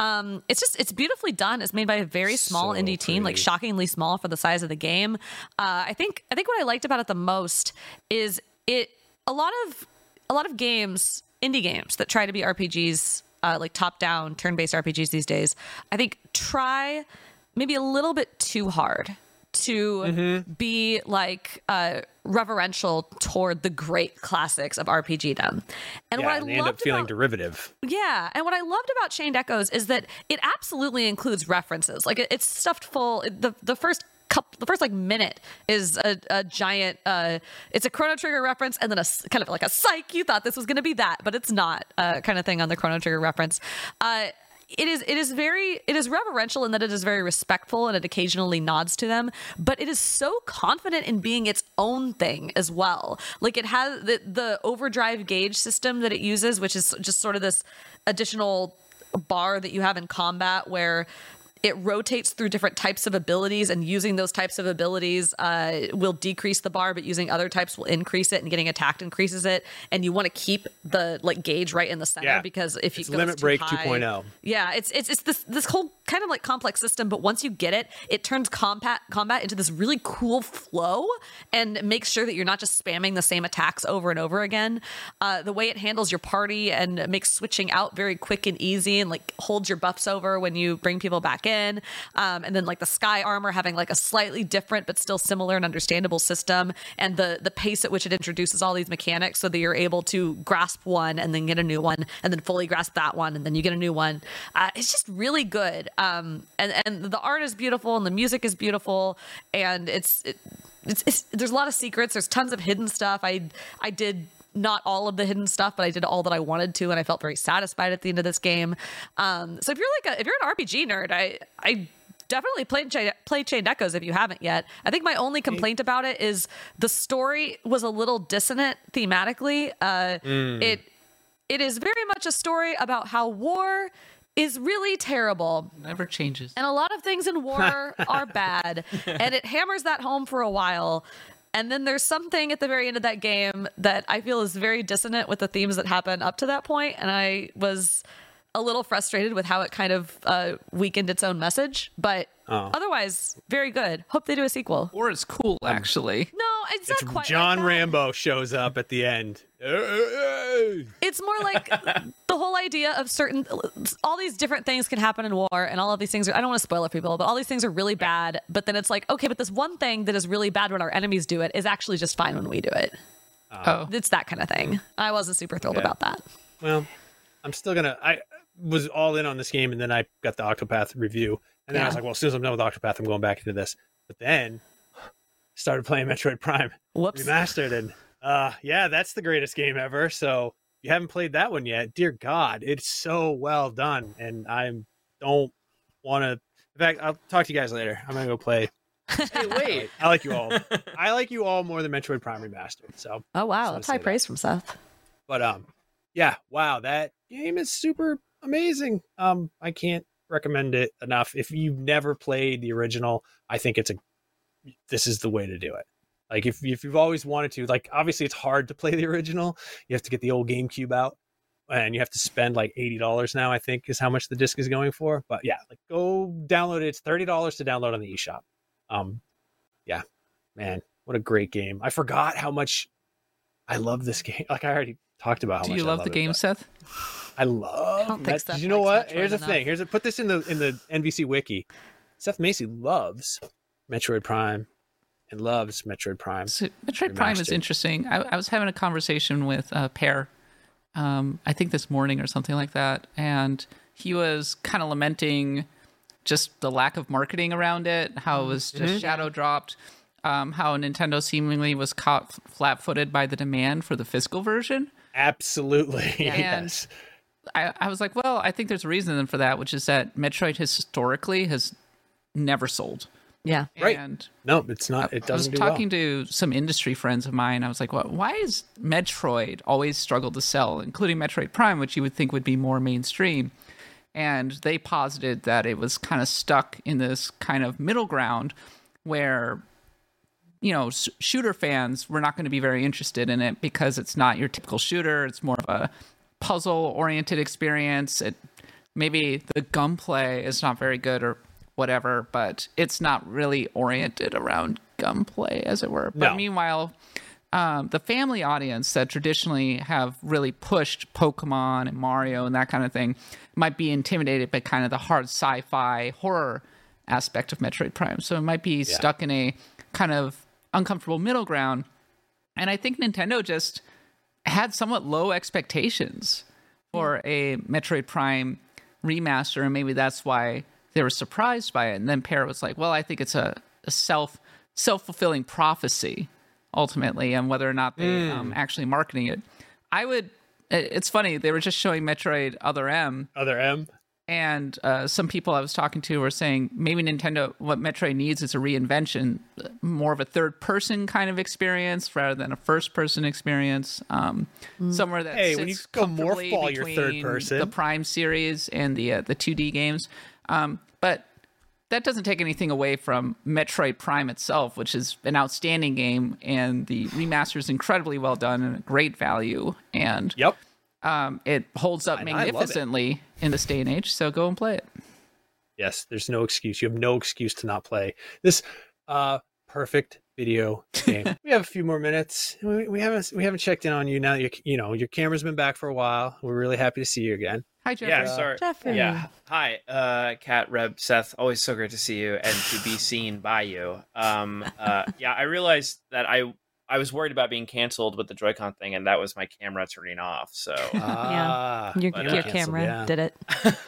Um, it's just it's beautifully done. It's made by a very small So indie team, like shockingly small for the size of the game. Uh, I think I think what I liked about it the most is it a lot of a lot of games, indie games that try to be RPGs, uh, like top down turn based RPGs these days. I think try maybe a little bit too hard to be like uh, reverential toward the great classics of RPG RPGdom. And yeah, what I and end up feeling about derivative. yeah, and what I loved about Chained Echoes is that it absolutely includes references. Like it, it's stuffed full. The the first couple, the first like minute is a, a giant. uh It's a Chrono Trigger reference, and then a kind of like a psych. You thought this was going to be that, but it's not. Uh, kind of thing on the Chrono Trigger reference. Uh, it is it is very it is reverential in that it is very respectful and it occasionally nods to them but it is so confident in being its own thing as well. Like it has the the overdrive gauge system that it uses which is just sort of this additional bar that you have in combat where it rotates through different types of abilities and using those types of abilities uh, will decrease the bar but using other types will increase it and getting attacked increases it and you want to keep the like gauge right in the center Yeah. because if you It's Limit too Break high- 2.0. yeah, it's it's it's this this whole kind of like complex system, but once you get it, it turns combat combat into this really cool flow and makes sure that you're not just spamming the same attacks over and over again. Uh, the way it handles your party and makes switching out very quick and easy, and like holds your buffs over when you bring people back Um, and then like the sky armor having like a slightly different but still similar and understandable system, and the the pace at which it introduces all these mechanics, so that you're able to grasp one and then get a new one, and then fully grasp that one, and then you get a new one. Uh, it's just really good. Um, and and the art is beautiful, and the music is beautiful, and it's it, it's, it's there's a lot of secrets. There's tons of hidden stuff. I I did not all of the hidden stuff, but I did all that I wanted to, and I felt very satisfied at the end of this game. Um, so if you're like a, if you're an RPG nerd, I I definitely play play Chained Echoes if you haven't yet. I think my only complaint about it is the story was a little dissonant thematically. Uh, Mm. It it is very much a story about how war is really terrible. Never changes. And a lot of things in war are bad. And it hammers that home for a while. And then there's something at the very end of that game that I feel is very dissonant with the themes that happen up to that point. And I was a little frustrated with how it kind of uh, weakened its own message. But Oh. Otherwise, very good. Hope they do a sequel. Or it's cool, actually. No, it's, It's not quite. John like that. Rambo shows up at the end. It's more like the whole idea of certain, all these different things can happen in war, and all of these things are, I don't want to spoil it for people, but all these things are really bad. But then it's like, okay, but this one thing that is really bad when our enemies do it is actually just fine when we do it. Ah. Oh. It's that kind of thing. I wasn't super thrilled Yeah. about that. Well, I'm still gonna. I was all in on this game, and then I got the Octopath review, and then I was like, well, as soon as I'm done with Octopath, I'm going back into this. But then started playing Metroid Prime Whoops. remastered, and uh, yeah, that's the greatest game ever. So if you haven't played that one yet, dear God, it's so well done, and I don't want to. In fact, I'll talk to you guys later. I'm gonna go play. Hey, wait. I like you all. I like you all more than Metroid Prime remastered. So Oh, wow. That's high say praise from Seth. but um, yeah, wow, that game is super amazing. Um, I can't recommend it enough. If you've never played the original, I think it's a this is the way to do it. Like if if you've always wanted to, like obviously it's hard to play the original. You have to get the old GameCube out, and you have to spend like eighty dollars now. I think is how much the disc is going for. But yeah, like go download it. It's thirty dollars to download on the eShop. Um, yeah, man, what a great game. I forgot how much I love this game. Like I already talked about how Do much you I love the it, game, but Seth? I love. don't think Met- Seth you know what? Metroid Here's the thing. Here's a, put this in the in the NVC wiki. Seth Macy loves Metroid Prime and loves Metroid Prime. So Metroid Prime is interesting. I, I was having a conversation with uh, Peer, um, I think this morning or something like that, and he was kind of lamenting just the lack of marketing around it, how it was just Mhm. shadow dropped, um, how Nintendo seemingly was caught flat-footed by the demand for the physical version. Absolutely. And yes. I, I was like, well, I think there's a reason for that, which is that Metroid historically has never sold. Yeah. Right. And No, it's not. It doesn't. I was doesn't do talking well. to some industry friends of mine. I was like, well, why is Metroid always struggled to sell, including Metroid Prime, which you would think would be more mainstream? And they posited that it was kind of stuck in this kind of middle ground where, you know, s- shooter fans were not going to be very interested in it because it's not your typical shooter. It's more of a puzzle oriented experience. It maybe the gunplay is not very good or whatever, but it's not really oriented around gunplay, as it were. But No. meanwhile, um, the family audience that traditionally have really pushed Pokemon and Mario and that kind of thing might be intimidated by kind of the hard sci-fi horror aspect of Metroid Prime. So it might be stuck in a kind of uncomfortable middle ground. And I think Nintendo just had somewhat low expectations for a Metroid Prime remaster, and maybe that's why they were surprised by it. And then Peer was like, "Well, I think it's a, a self self fulfilling prophecy, ultimately, and whether or not they um, actually marketing it." I would. it- It's funny they were just showing Metroid Other M, Other M. and uh, some people I was talking to were saying maybe Nintendo, what Metroid needs is a reinvention, more of a third person kind of experience rather than a first person experience. Um, Somewhere that Hey, when sits you go comfortably Morphball, you're third between person. The Prime series and the uh, the 2D games, um, but that doesn't take anything away from Metroid Prime itself, which is an outstanding game, and the remaster is incredibly well done and a great value. And Yep. um, it holds up And I love it. magnificently in this day and age. So go and play it. Yes, there's no excuse. You have no excuse to not play this uh perfect video game. we have a few more minutes. We, we haven't we haven't checked in on you now. that You you know your camera's been back for a while. We're really happy to see you again. Hi, Jeffrey. Yeah, sorry. Jeffrey. Yeah. Hi, uh, Kat, Reb, Seth. Always so great to see you and to be seen by you. Um, uh, yeah, I realized that I I was worried about being canceled with the Joy-Con thing, and that was my camera turning off. So Ah, Your, but, your uh, camera yeah. did it.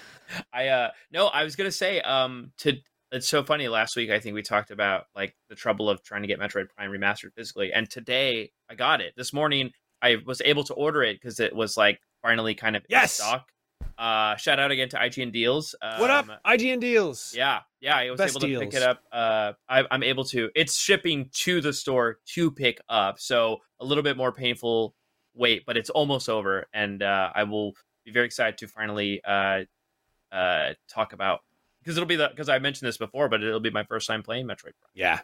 I uh no, I was gonna say um to it's so funny. Last week I think we talked about like the trouble of trying to get Metroid Prime remastered physically, and today I got it. This morning I was able to order it because it was like finally kind of Yes! in stock. Uh, shout out again to IGN Deals. Um, what up, IGN deals? Yeah, yeah, I was Best able to pick it up. Uh, I, I'm able to. It's shipping to the store to pick up, so a little bit more painful wait, but it's almost over, and uh, I will be very excited to finally uh, uh, talk about because it'll be the because I mentioned this before, but it'll be my first time playing Metroid Prime. Yeah.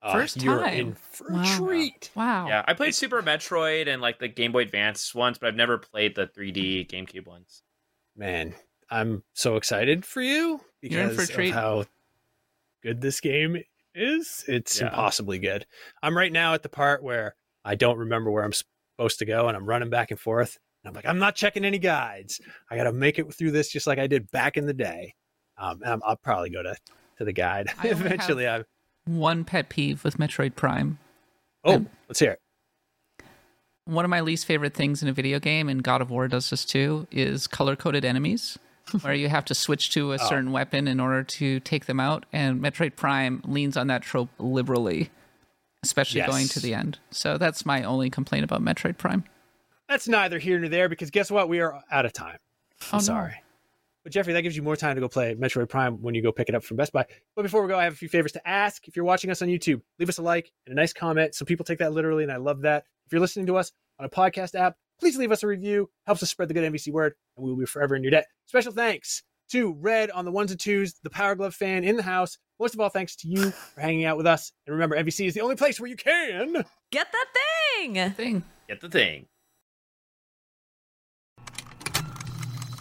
Uh, First you're time. in for a Wow. treat. Wow. Yeah, I played Super Metroid and like the Game Boy Advance ones, but I've never played the 3D GameCube ones. Man, I'm so excited for you because for of how good this game is. It's Yeah. impossibly good. I'm right now at the part where I don't remember where I'm supposed to go and I'm running back and forth. And I'm like, I'm not checking any guides. I got to make it through this just like I did back in the day. Um, and I'm, I'll probably go to, to the guide eventually. I have I, One pet peeve with Metroid Prime. oh, let's hear it. One of my least favorite things in a video game, and God of War does this too, is color coded enemies, where you have to switch to a Oh. certain weapon in order to take them out. And Metroid Prime leans on that trope liberally, especially going to the end. So that's my only complaint about Metroid Prime. That's neither here nor there because guess what? We are out of time. Oh, I'm Oh, no. Sorry. But Jeffrey, that gives you more time to go play Metroid Prime when you go pick it up from Best Buy. But before we go, I have a few favors to ask. If you're watching us on YouTube, leave us a like and a nice comment. Some people take that literally, and I love that. If you're listening to us on a podcast app, please leave us a review. Helps us spread the good NVC word, and we will be forever in your debt. Special thanks to Red on the ones and twos, the Power Glove fan in the house. Most of all, thanks to you for hanging out with us. And remember, NVC is the only place where you can Get that thing. Thing. Get the thing.